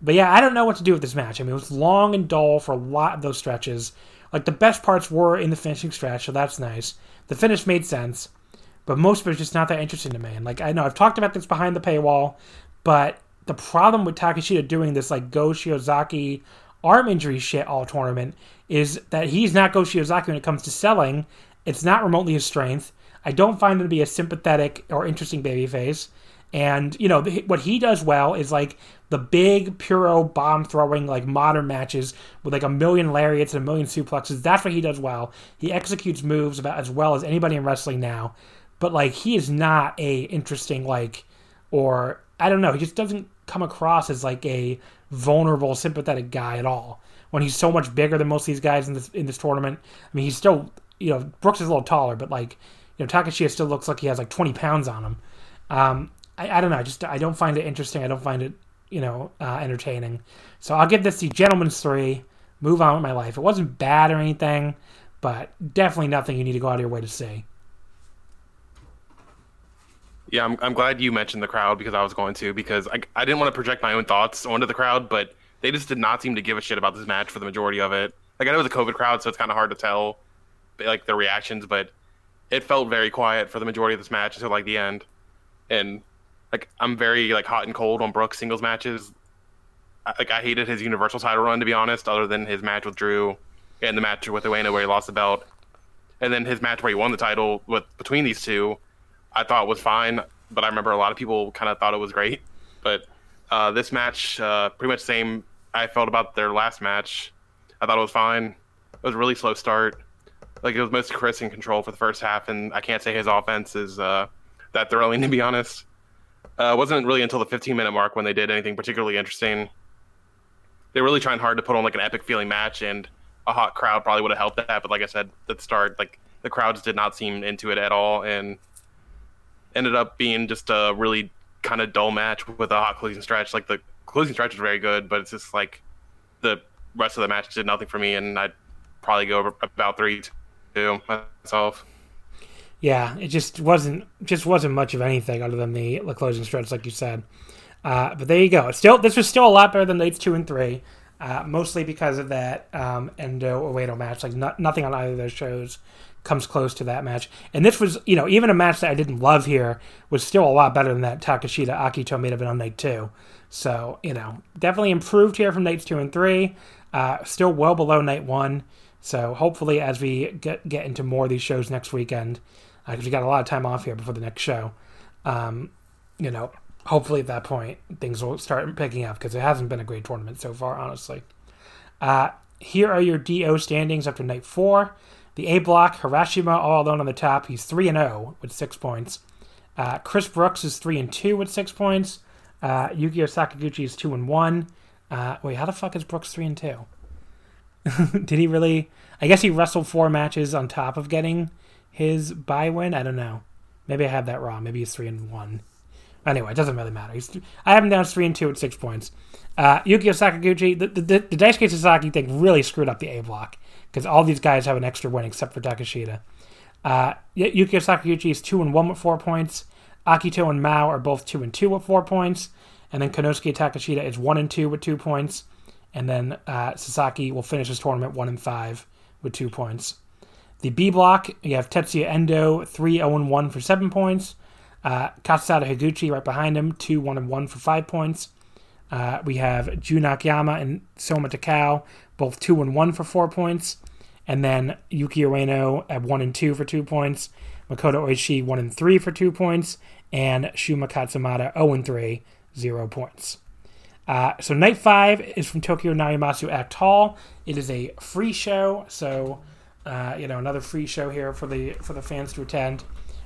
But yeah, I don't know what to do with this match. I mean, it was long and dull for a lot of those stretches. Like the best parts were in the finishing stretch, so that's nice. The finish made sense, but most of it was just not that interesting to me. And like I know I've talked about this behind the paywall, but the problem with Takeshita doing this like Go Shiozaki arm injury shit all tournament is that he's not Go Shiozaki when it comes to selling. It's not remotely his strength. I don't find him to be a sympathetic or interesting babyface. And you know what he does well is like the big puro bomb throwing like modern matches with like a million lariats and a million suplexes. That's what he does well. He executes moves about as well as anybody in wrestling now. But like he is not a interesting like or I don't know. He just doesn't come across as like a vulnerable, sympathetic guy at all. When he's so much bigger than most of these guys in this in this tournament. I mean, he's still you know Brooks is a little taller, but like you know Takeshita still looks like he has like 20 pounds on him. Um, I, I don't know. I just I don't find it interesting. I don't find it you know uh, entertaining. So I'll give this the gentleman's three. Move on with my life. It wasn't bad or anything, but definitely nothing you need to go out of your way to see. Yeah, I'm, I'm glad you mentioned the crowd because I was going to because I, I didn't want to project my own thoughts onto the crowd, but they just did not seem to give a shit about this match for the majority of it. Like I know it was a COVID crowd, so it's kind of hard to tell like their reactions, but it felt very quiet for the majority of this match until like the end. And like I'm very like hot and cold on Brooks singles matches. I, like I hated his Universal title run to be honest, other than his match with Drew and the match with Ueno where he lost the belt, and then his match where he won the title with between these two. I thought was fine. but I remember a lot of people kind of thought it was great. But uh, this match, uh, pretty much same I felt about their last match. I thought it was fine. It was a really slow start. Like it was mostly Chris in control for the first half, and I can't say his offense is uh, that thrilling to be honest. Uh, it wasn't really until the 15 minute mark when they did anything particularly interesting. They're really trying hard to put on like an epic feeling match, and a hot crowd probably would have helped that. But like I said at the start, like the crowds did not seem into it at all, and ended up being just a really kind of dull match with a hot closing stretch. Like the closing stretch was very good, but it's just like the rest of the match did nothing for me, and I'd probably go about three two myself. Yeah, it just wasn't just wasn't much of anything other than the, the closing stretch, like you said. Uh, but there you go. Still this was still a lot better than nights two and three, uh, mostly because of that um, Endo Ueno match. Like not, nothing on either of those shows comes close to that match. And this was, you know, even a match that I didn't love here was still a lot better than that Takeshita Akito made of it on night two. So, you know, definitely improved here from nights two and three. Uh, still well below night one. So hopefully, as we get get into more of these shows next weekend, because uh, we got a lot of time off here before the next show, um, you know, hopefully at that point things will start picking up because it hasn't been a great tournament so far, honestly. Uh, here are your D-Ou standings after night four. The A block, Harashima all alone on the top. He's 3 and 0 with 6 points. Uh, Chris Brooks is 3 and 2 with 6 points. Uh, Yukio Sakaguchi is 2 and 1. Uh, wait, how the fuck is Brooks 3 and 2? Did he really? I guess he wrestled four matches on top of getting his bye win. I don't know. Maybe I have that wrong. Maybe he's 3 and 1. Anyway, it doesn't really matter. He's I have him down as 3 and 2 with 6 points. Uh, Yukio Sakaguchi, the, the, the, the Daisuke Sasaki thing really screwed up the A block because all these guys have an extra win except for Takeshita. Uh, Yukio Sakaguchi is two and one with four points. Akito and Mao are both two and two with four points, and then Konosuke Takeshita is one and two with two points, and then uh, Sasaki will finish his tournament one and five with two points. The B block, you have Tetsuya Endo three zero oh and one for seven points. Uh, Higuchi right behind him, two one and one for five points. Uh, we have Jun Akiyama and Soma Takao, both two and one for four points and then Yuki Ueno at one and two for two points, Makoto Oishi one and three for two points, and Shuma Katsumata 0 and three, zero points. Uh, so night five is from Tokyo Narimasu Act Hall. It is a free show, so uh, you know another free show here for the for the fans to attend.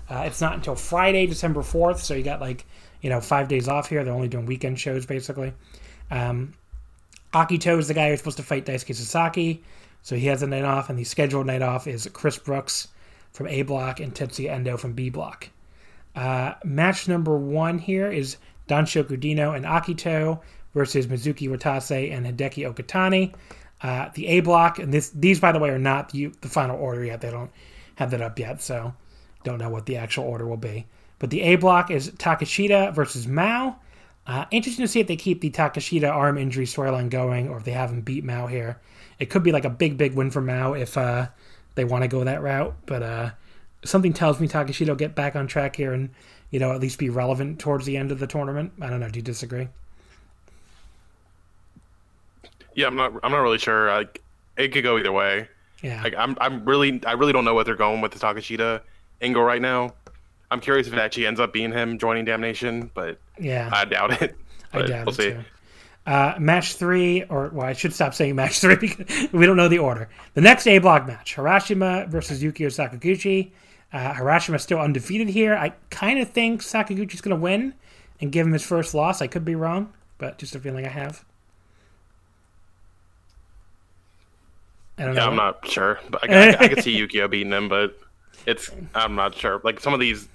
Uh, it's not until Friday, December fourth, so you got like you know five days off here. They're only doing weekend shows basically. Um, Akito is the guy who's supposed to fight Daisuke Sasaki. So he has a night off, and the scheduled night off is Chris Brooks from A block and Tetsuya Endo from B block. Uh, match number one here is Danshoku Dino and Akito versus Mizuki Watase and Hideki Okatani. Uh, the A block, and this these by the way are not the, the final order yet. They don't have that up yet, so don't know what the actual order will be. But the A block is Takeshita versus Mao. Uh, interesting to see if they keep the Takeshita arm injury storyline going, or if they have him beat Mao here it could be like a big, big win for Mao if uh, they want to go that route. But uh, something tells me Takeshita will get back on track here and you know at least be relevant towards the end of the tournament. I don't know. Do you disagree? Yeah, I'm not. I'm not really sure. Like, it could go either way. Yeah. Like, I'm. I'm really. I really don't know what they're going with the Takeshita angle right now. I'm curious if it actually ends up being him joining Damnation, but yeah, I doubt it. I doubt we'll it see. Too. Uh, match three, or well, I should stop saying match three because we don't know the order. The next A block match: Harashima versus Yukio Sakaguchi. Uh, Harashima still undefeated here. I kind of think Sakaguchi's going to win and give him his first loss. I could be wrong, but just a feeling I have. I don't yeah, know. I'm not sure, but I, I, I could see Yukio beating him, but it's I'm not sure. Like some of these,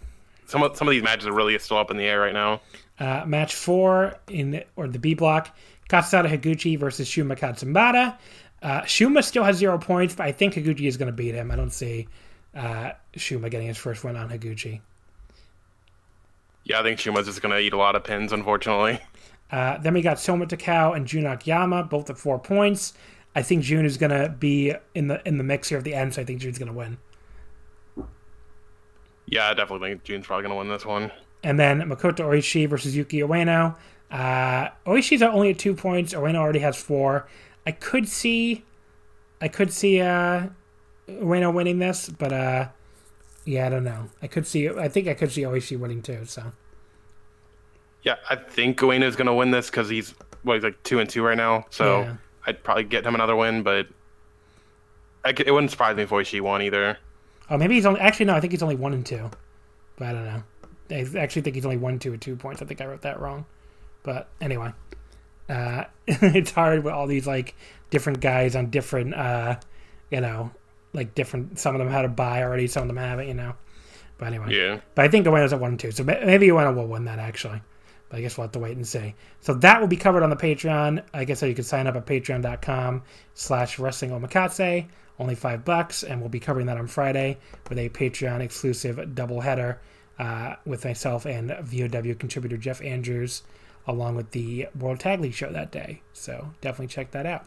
some of some of these matches are really still up in the air right now. Uh, match four in or the B block: Kazusada Higuchi versus Shuma Katsumata. Uh, Shuma still has zero points, but I think Higuchi is going to beat him. I don't see uh, Shuma getting his first win on Higuchi. Yeah, I think Shuma's just going to eat a lot of pins, unfortunately. Uh, then we got Soma Takao and Jun Akiyama, both at four points. I think Jun is going to be in the in the mix here at the end, so I think Jun's going to win. Yeah, I definitely think Jun's probably going to win this one. And then Makoto Oishi versus Yuki Ueno. Uh, Oishi's only at two points. Ueno already has four. I could see, I could see uh, Ueno winning this, but uh, yeah, I don't know. I could see. I think I could see Oishi winning too. So Yeah, I think is going to win this because he's well, he's like two and two right now. So Yeah. I'd probably get him another win, but I it wouldn't surprise me if Oishi won either. Oh, maybe he's only. Actually, no. I think he's only one and two. But I don't know. I actually think he's only one, two, and two points. I think I wrote that wrong. But anyway, uh, it's hard with all these like different guys on different, uh, you know, like different. Some of them had a buy already. Some of them haven't. You know. But anyway. Yeah. But I think Ueno is at one and two, so ma- maybe Ueno will win that actually. But I guess we'll have to wait and see. So that will be covered on the Patreon. I guess so you can sign up at patreon.com slash wrestling omakase. Only five bucks, and we'll be covering that on Friday with a Patreon exclusive doubleheader uh, with myself and VOW contributor Jeff Andrews, along with the World Tag League show that day. So definitely check that out.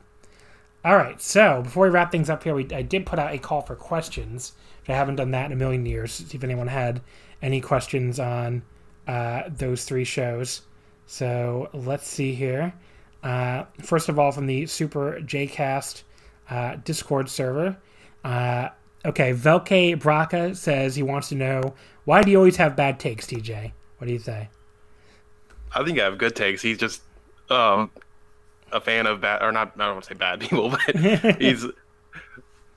All right, so before we wrap things up here, we, I did put out a call for questions. I haven't done that in a million years. See if anyone had any questions on uh, those three shows. So let's see here. Uh, first of all, from the Super JCast uh, Discord server. Uh, okay, Velke Braca says he wants to know why do you always have bad takes, TJ? What do you say? I think I have good takes. He's just um, a fan of bad, or not. I don't want to say bad people, but he's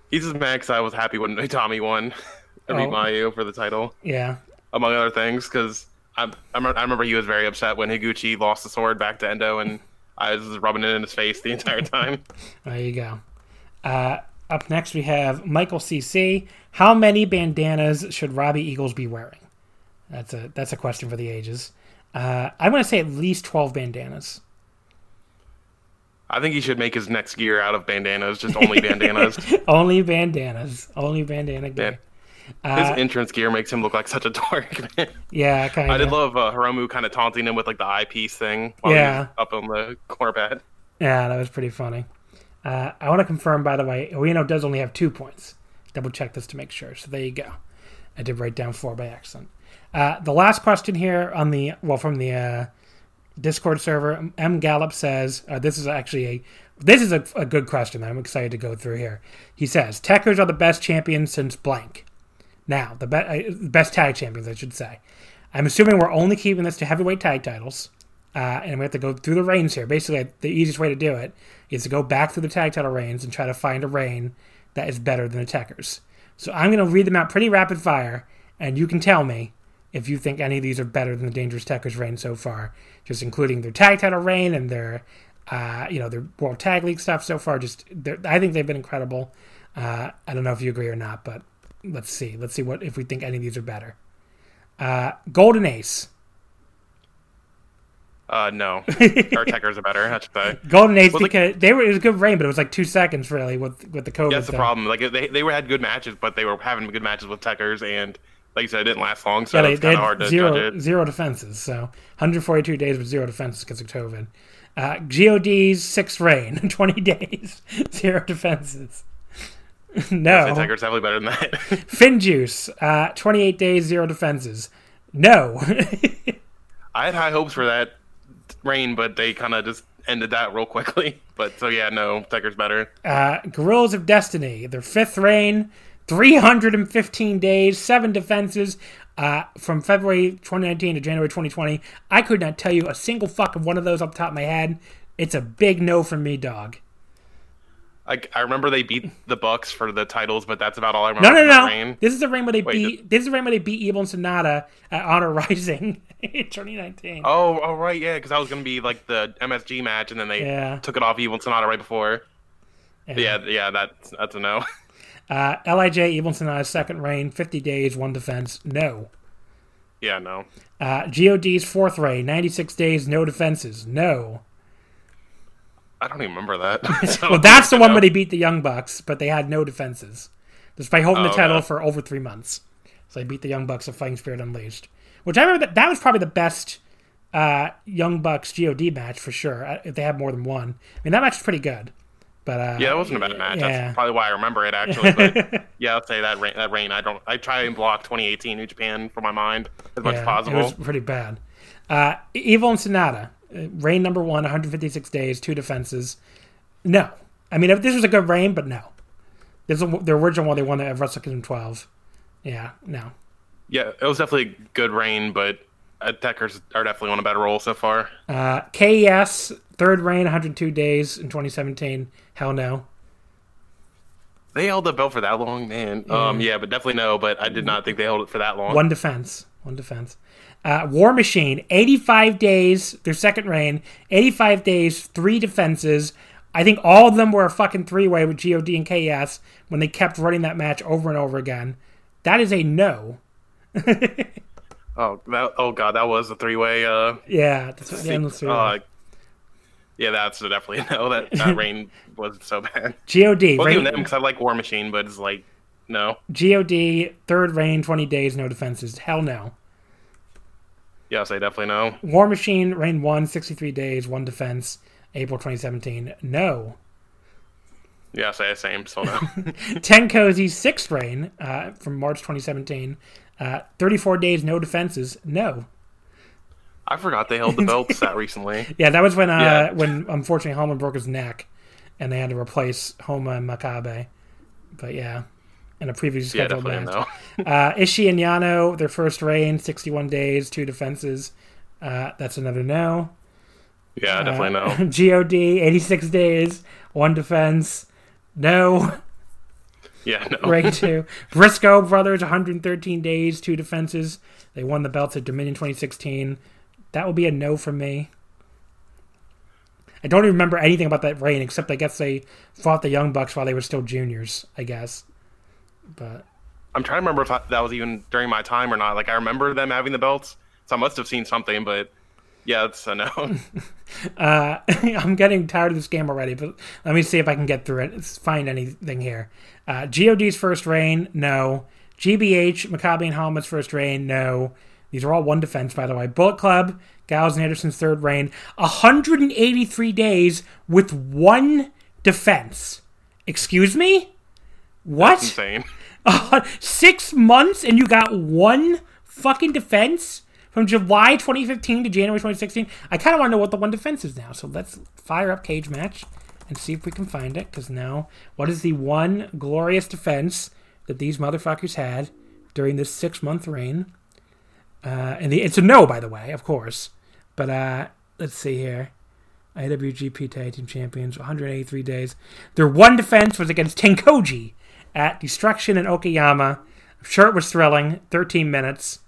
he's just mad 'cause I was happy when Tommy won and beat Oh. Mayu for the title, Yeah, among other things. Because I, I remember, I remember he was very upset when Higuchi lost the sword back to Endo, and I was rubbing it in his face the entire time. there you go. Uh, up next, we have Michael CC. How many bandanas should Robbie Eagles be wearing? That's a that's a question for the ages. Uh, I'm going to say at least 12 bandanas. I think he should make his next gear out of bandanas, just only bandanas. Only bandanas. Only bandana gear. His entrance gear makes him look like such a dork. Man. Yeah, kind of. I did love uh, Hiromu kind of taunting him with like the eyepiece thing while Yeah. up on the corner pad. Yeah, that was pretty funny. Uh, I want to confirm, by the way, Ueno does only have two points. Double check this to make sure. So there you go. I did write down four by accident. Uh, the last question here on the well from the uh, Discord server, M Gallup says uh, this is actually a this is a, a good question. I'm excited to go through here. He says Tekkers are the best champions since blank. Now the be- uh, best tag champions, I should say. I'm assuming we're only keeping this to heavyweight tag titles, uh, and we have to go through the reigns here. Basically, the easiest way to do it is to go back through the tag title reigns and try to find a reign that is better than the Tekkers. So I'm going to read them out pretty rapid fire, and you can tell me if you think any of these are better than the Dangerous Tekkers reign so far, just including their tag title reign and their, uh, you know, their World Tag League stuff so far. Just, I think they've been incredible. Uh, I don't know if you agree or not, but let's see. Let's see what if we think any of these are better. Uh, Golden Ace. Uh, no, our Tekkers are better. I should say. Golden Ace Well, like- because they were it was a good reign, but it was like two seconds really with with the COVID. That's the problem. Like they they were had good matches, but they were having good matches with Tekkers, and like you said, it didn't last long, so Yeah, they, it's kind of hard to zero judge it. zero defenses. So 142 days with zero defenses because of COVID. Uh, God's sixth reign, 20 days, zero defenses. no, I'd Tekkers definitely better than that. Fin Juice, uh, 28 days, zero defenses. No, I had high hopes for that reign, but they kind of just ended that real quickly. But so yeah, no, Tekkers better. uh, Guerrillas of Destiny, their fifth reign, 315 days, seven defenses. Uh, from February 2019 to January 2020, I could not tell you a single fuck of one of those the top of my head. It's a big no from me, dog. I, I remember they beat the Bucks for the titles, but that's about all I remember. No, no, no. Reign. This is the reign where they Wait, beat. This is the reign where they beat Evil and Sanada at Honor Rising in 2019. Oh, oh right, yeah, because that was gonna be like the MSG match, and then they Yeah. took it off Evil and Sanada right before. Yeah, yeah, that's that's a no. Uh, Lij Evil and Sanada's second reign, 50 days, one defense. No. yeah, no. Uh, God's fourth reign, 96 days, no defenses. No. I don't even remember that. So, Well, that's the one where they beat the Young Bucks, but they had no defenses, despite holding the Oh, title yeah. for over three months. So they beat the Young Bucks of Fighting Spirit Unleashed, which I remember that that was probably the best uh, Young Bucks God match for sure. uh, If they had more than one, I mean that match was pretty good. But uh, Yeah, it wasn't a bad match. Yeah. That's probably why I remember it actually. But yeah, I'll say that reign. That reign. I don't. I try and block 2018 New Japan from my mind as much as possible. It was pretty bad. Uh, Evil and Sanada, reign number one, 156 days, two defenses. No, I mean if this was a good reign, but no. This is the original one they won at Wrestle Kingdom 12. Yeah, no. Yeah, it was definitely a good reign, but Attackers are definitely on a better roll so far. Uh, KES third reign, 102 days in 2017. Hell no. They held the belt for that long, man. Um, yeah, but definitely no. But I did not think they held it for that long. One defense. One defense. Uh, War Machine, 85 days, their second reign, 85 days, three defenses. I think all of them were a fucking three way with GOD and KS when they kept running that match over and over again. That is a no. Oh, that, oh god, that was a three way. Uh, Yeah, that's what the endless three uh, yeah, that's definitely a no. That that reign was so bad. GOD, Well, reign- even them because I like War Machine, but it's like no. GOD, third reign, 20 days, no defenses. Hell no. Yes, I definitely know. War Machine, reign 1, 63 days, one defense, April 2017. No. Yes, I the same. So no. TenCozy, sixth reign uh, from March 2017. Uh, 34 days, no defenses. No. I forgot they held the belts that recently. Yeah, that was when uh, Yeah. when unfortunately Honma broke his neck, and they had to replace Honma and Makabe. But yeah, in a previous scheduled match. no. Uh, Ishii and Yano, their first reign, 61 days, two defenses. Uh, that's another no. Yeah, definitely no. God, 86 days, one defense. No. Yeah, no. Rank two. Briscoe brothers, 113 days, two defenses. They won the belts at Dominion 2016. That will be a no for me. I don't even remember anything about that reign except I guess they fought the Young Bucks while they were still juniors. I guess, but I'm trying to remember if I, that was even during my time or not. Like I remember them having the belts, so I must have seen something. But yeah, it's a no. uh, I'm getting tired of this game already. But let me see if I can get through it. Let's find anything here. Uh, God's first reign, no. GBH, Makabe and Helmet's first reign, no. These are all one defense, by the way. Bullet Club, Gallows and Anderson's third reign, 183 days with one defense. Excuse me? What? Insane. Uh, six months and you got one fucking defense from July 2015 to January 2016. I kind of want to know what the one defense is now. So let's fire up Cage Match and see if we can find it. Because now, what is the one glorious defense that these motherfuckers had during this six month reign? Uh, and the, it's a no, by the way, of course. But uh, let's see here. IWGP Tag Team Champions, 183 days. Their one defense was against TenCozy at Destruction in Okayama. I'm sure it was thrilling. 13 minutes.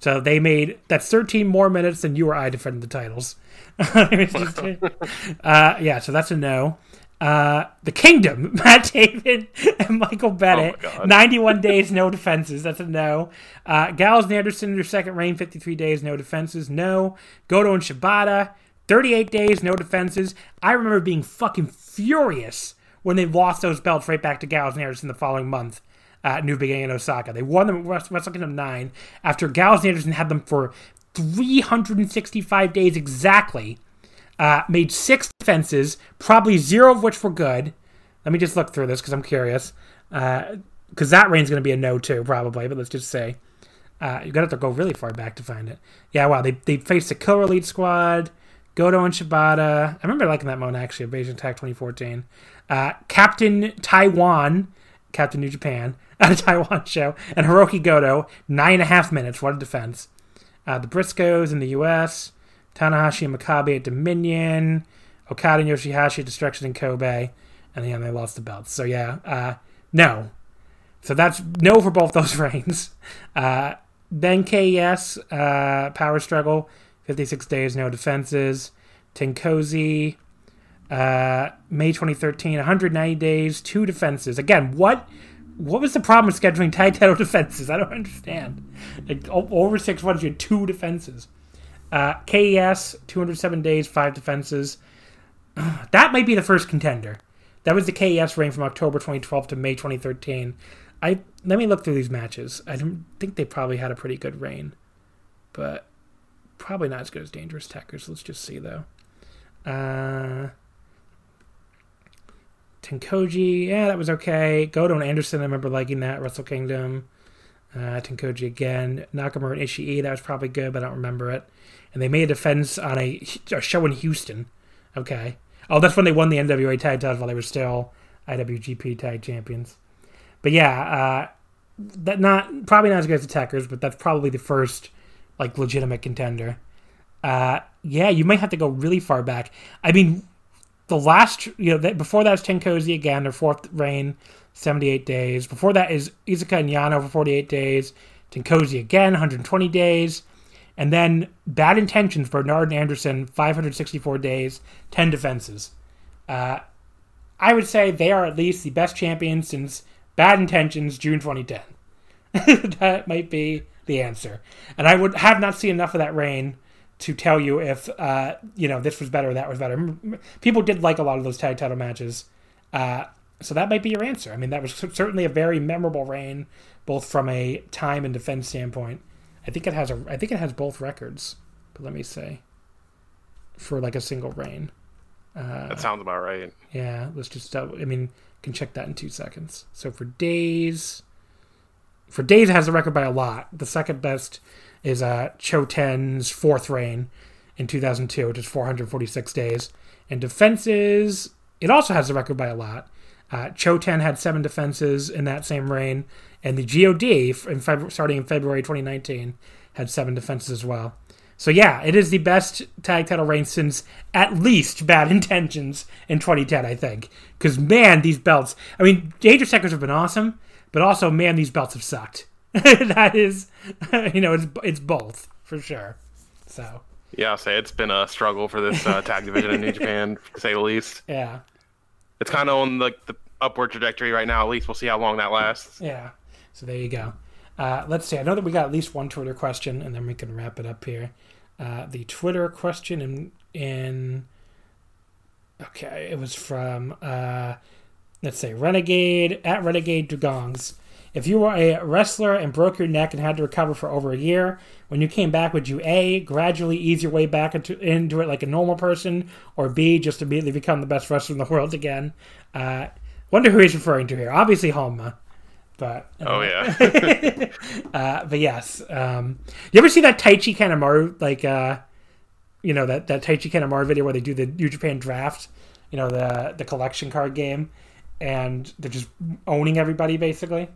So they made that's 13 more minutes than you or I defended the titles. uh, yeah, so that's a no. Uh, the Kingdom, Matt Taven and Michael Bennett, Oh 91 days, no defenses. That's a no. Uh, Gallows and Anderson, their second reign, 53 days, no defenses. No. Goto and Shibata, 38 days, no defenses. I remember being fucking furious when they lost those belts right back to Gallows and Anderson the following month at New Beginning in Osaka. They won them at Wrest- Wrestle Kingdom 9 after Gallows and Anderson had them for 365 days exactly. Uh, made six defenses, probably zero of which were good. Let me just look through this because I'm curious. Because that reign's going to be a no too, probably. But let's just say uh, gonna have to go really far back to find it. Yeah, wow. They they faced the Killer Elite Squad, Goto and Shibata. I remember liking that one actually. Invasion Attack 2014. Uh, Captain Taiwan, Captain New Japan at a Taiwan show, and Hiroki Goto. Nine and a half minutes. What a defense. Uh, the Briscoes in the U.S. Tanahashi and Makabe at Dominion. Okada and Yoshihashi at Destruction in Kobe. And then they lost the belts. So yeah, uh, no. So that's no for both those reigns. Uh, then KES, uh, Power Struggle, 56 days, no defenses. TenCozy, uh, May 2013, 190 days, two defenses. Again, what what was the problem with scheduling tag title defenses? I don't understand. Like, over six months, you had two defenses. Uh, KES, 207 days, five defenses. That might be the first contender. That was the KES reign from October 2012 to May 2013. I let me look through these matches. I think they probably had a pretty good reign, but probably not as good as Dangerous Tekkers. Let's just see though. Uh, TenCozy, yeah, that was okay. Goto and Anderson, I remember liking that. Wrestle Kingdom. Uh, TenCozy again. Nakamura and Ishii, that was probably good, but I don't remember it. And they made a defense on a, a show in Houston. Okay. Oh, that's when they won the NWA tag titles while they were still IWGP tag champions. But yeah, uh, that not probably not as good as the Tekkers, but that's probably the first like legitimate contender. Uh, yeah, you might have to go really far back. I mean, the last you know before that TenCozy again, their fourth reign, seventy eight days. Before that is Iizuka and Yano for forty eight days. Tenkozy again, one hundred twenty days. And then Bad Intentions, Bernard and Anderson, 564 days, 10 defenses. Uh, I would say they are at least the best champions since Bad Intentions, June 2010. that might be the answer. And I would have not seen enough of that reign to tell you if, uh, you know, this was better or that was better. People did like a lot of those tag title matches. Uh, so that might be your answer. I mean, that was certainly a very memorable reign, both from a time and defense standpoint. I think it has a. I think it has both records. But let me say, for like a single reign. Uh, that sounds about right. Yeah, let's just. Uh, I mean, can check that in two seconds. So for days, for days it has the record by a lot. The second best is uh, Cho Ten's fourth reign in 2002, which is 446 days. And defenses, it also has the record by a lot. Uh, Cho Ten had seven defenses in that same reign, and the God, in starting in February 2019, had seven defenses as well. So yeah, it is the best tag title reign since at least Bad Intentions in 2010, I think. Because man, these belts. I mean, Dangerous Tekkers have been awesome, but also man, these belts have sucked. that is, you know, it's it's both for sure. So. Yeah, I'll say it's been a struggle for this uh, tag division in New Japan, to say the least. Yeah. It's kind of on like the, the upward trajectory right now. At least we'll see how long that lasts. Yeah. So there you go. Uh, let's see. I know that we got at least one Twitter question, and then we can wrap it up here. Uh, the Twitter question in in okay, it was from uh, let's say Renegade at Renegade Dugongs. If you were a wrestler and broke your neck and had to recover for over a year, when you came back, would you A, gradually ease your way back into, into it like a normal person, or B, just immediately become the best wrestler in the world again? Uh, wonder who he's referring to here. Obviously, Honma. But uh, oh yeah, uh, but yes. Um, you ever see that Taichi Kanemaru like uh, you know that that Taichi Kanemaru video where they do the New Japan draft, you know the the collection card game, and they're just owning everybody basically.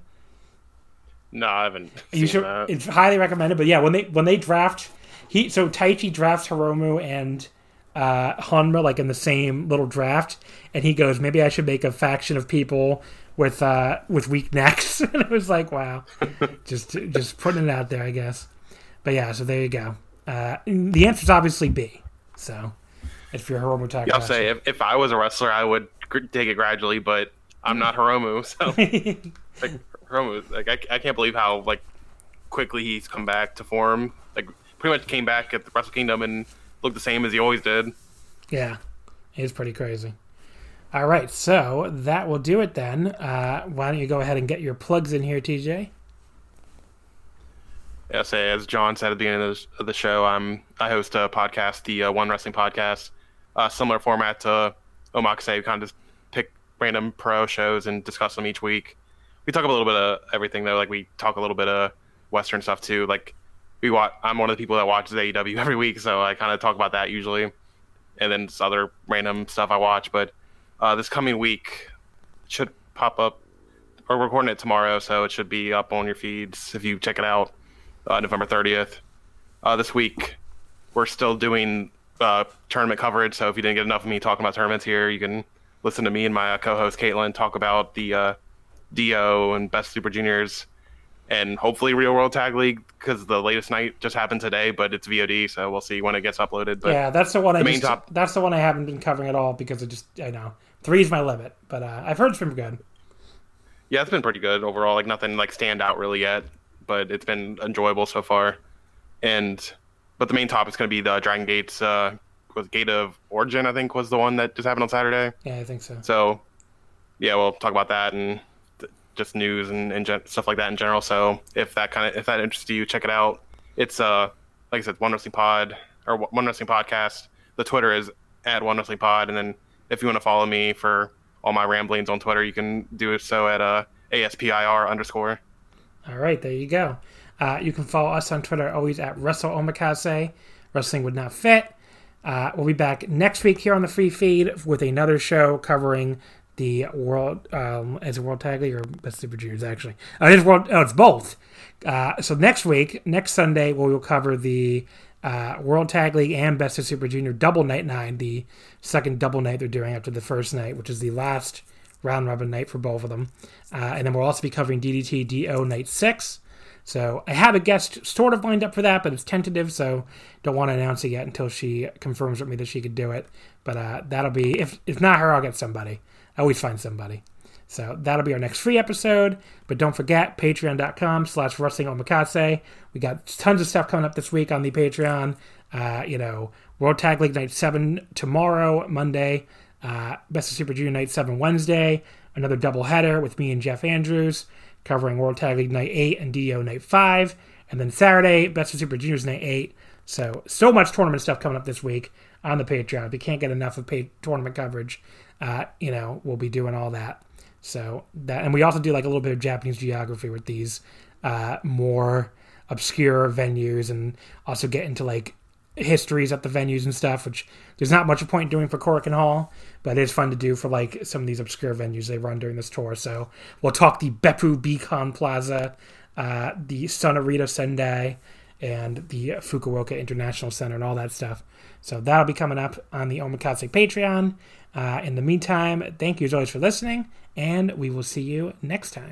No, I haven't. you should. That. It's highly recommended. But yeah, when they when they draft, he so Taichi drafts Hiromu and uh, Honma like in the same little draft, and he goes, maybe I should make a faction of people with uh, with weak necks. and it was like, wow, just just putting it out there, I guess. But yeah, so there you go. Uh, the answer is obviously B. So if you're Hiromu Takahashi, yeah, I'll say if, if I was a wrestler, I would take it gradually, but I'm not Hiromu, so like Hiromu, like I, I can't believe how like quickly he's come back to form. Like pretty much came back at the Wrestle Kingdom and looked the same as he always did. Yeah, it's pretty crazy. All right, so that will do it then. Uh, why don't you go ahead and get your plugs in here, TJ? Yeah, say as John said at the beginning of the show, I'm I host a podcast, the uh, One Wrestling Podcast, uh, similar format to Omakase. We kind of just pick random pro shows and discuss them each week. We talk a little bit of everything though. Like we talk a little bit of Western stuff too. Like we watch. I'm one of the people that watches AEW every week, so I kind of talk about that usually, and then other random stuff I watch. But uh, this coming week should pop up. Or we're recording it tomorrow, so it should be up on your feeds if you check it out. Uh, November 30th. Uh, this week, we're still doing uh, tournament coverage. So if you didn't get enough of me talking about tournaments here, you can listen to me and my co-host Caitlin talk about the D-Ou and Best Super Juniors, and hopefully Real World Tag League because the latest night just happened today, but it's VOD, so we'll see when it gets uploaded. But yeah, that's the one. The I main just, top... That's the one I haven't been covering at all because it just I know Three is my limit, but uh, I've heard it's been good. Yeah, it's been pretty good overall. Like nothing like stand out really yet, but it's been enjoyable so far. And but the main topic's going to be the Dragon Gates uh, was Gate of Origin, I think, was the one that just happened on Saturday. Yeah, I think so. So yeah, we'll talk about that and just news and, and gen- stuff like that in general. So if that kind of if that interests you, check it out. It's uh like I said, One Wrestling Pod or One Wrestling Podcast. The Twitter is at One Wrestling Pod, and then if you want to follow me for all my ramblings on Twitter, you can do so at uh, ASPIR underscore. All right, there you go. Uh, you can follow us on Twitter always at Wrestle Omakase. Wrestling would not fit. Uh, we'll be back next week here on the free feed with another show covering the world um, as a world tag league or best super juniors actually. Uh, it is world. Oh, it's both. Uh, so next week, next Sunday, we'll cover the uh, World Tag League and Best of Super Junior double night nine, the second double night they're doing after the first night, which is the last round robin night for both of them. Uh, and then we'll also be covering DDT D-Ou night six. So I have a guest sort of lined up for that, but it's tentative, so don't want to announce it yet until she confirms with me that she could do it. But uh, that'll be if if not her, I'll get somebody. I always find somebody. So that'll be our next free episode. But don't forget, patreon.com slash wrestling omakase. We got tons of stuff coming up this week on the Patreon. Uh, you know, World Tag League Night 7 tomorrow, Monday. Uh, Best of Super Junior Night 7 Wednesday. Another double header with me and Jeff Andrews covering World Tag League Night 8 and D-Ou Night 5. And then Saturday, Best of Super Juniors Night 8. So, so much tournament stuff coming up this week on the Patreon. If you can't get enough of paid tournament coverage, uh, you know, we'll be doing all that. So that, and we also do like a little bit of Japanese geography with these uh, more obscure venues, and also get into like histories at the venues and stuff. Which there's not much point doing for Korakuen Hall, but it is fun to do for like some of these obscure venues they run during this tour. So we'll talk the Beppu Beacon Plaza, uh, the Sonarita Sendai, and the Fukuoka International Center, and all that stuff. So that'll be coming up on the Omakase Patreon. Uh, in the meantime, thank you as always for listening, and we will see you next time.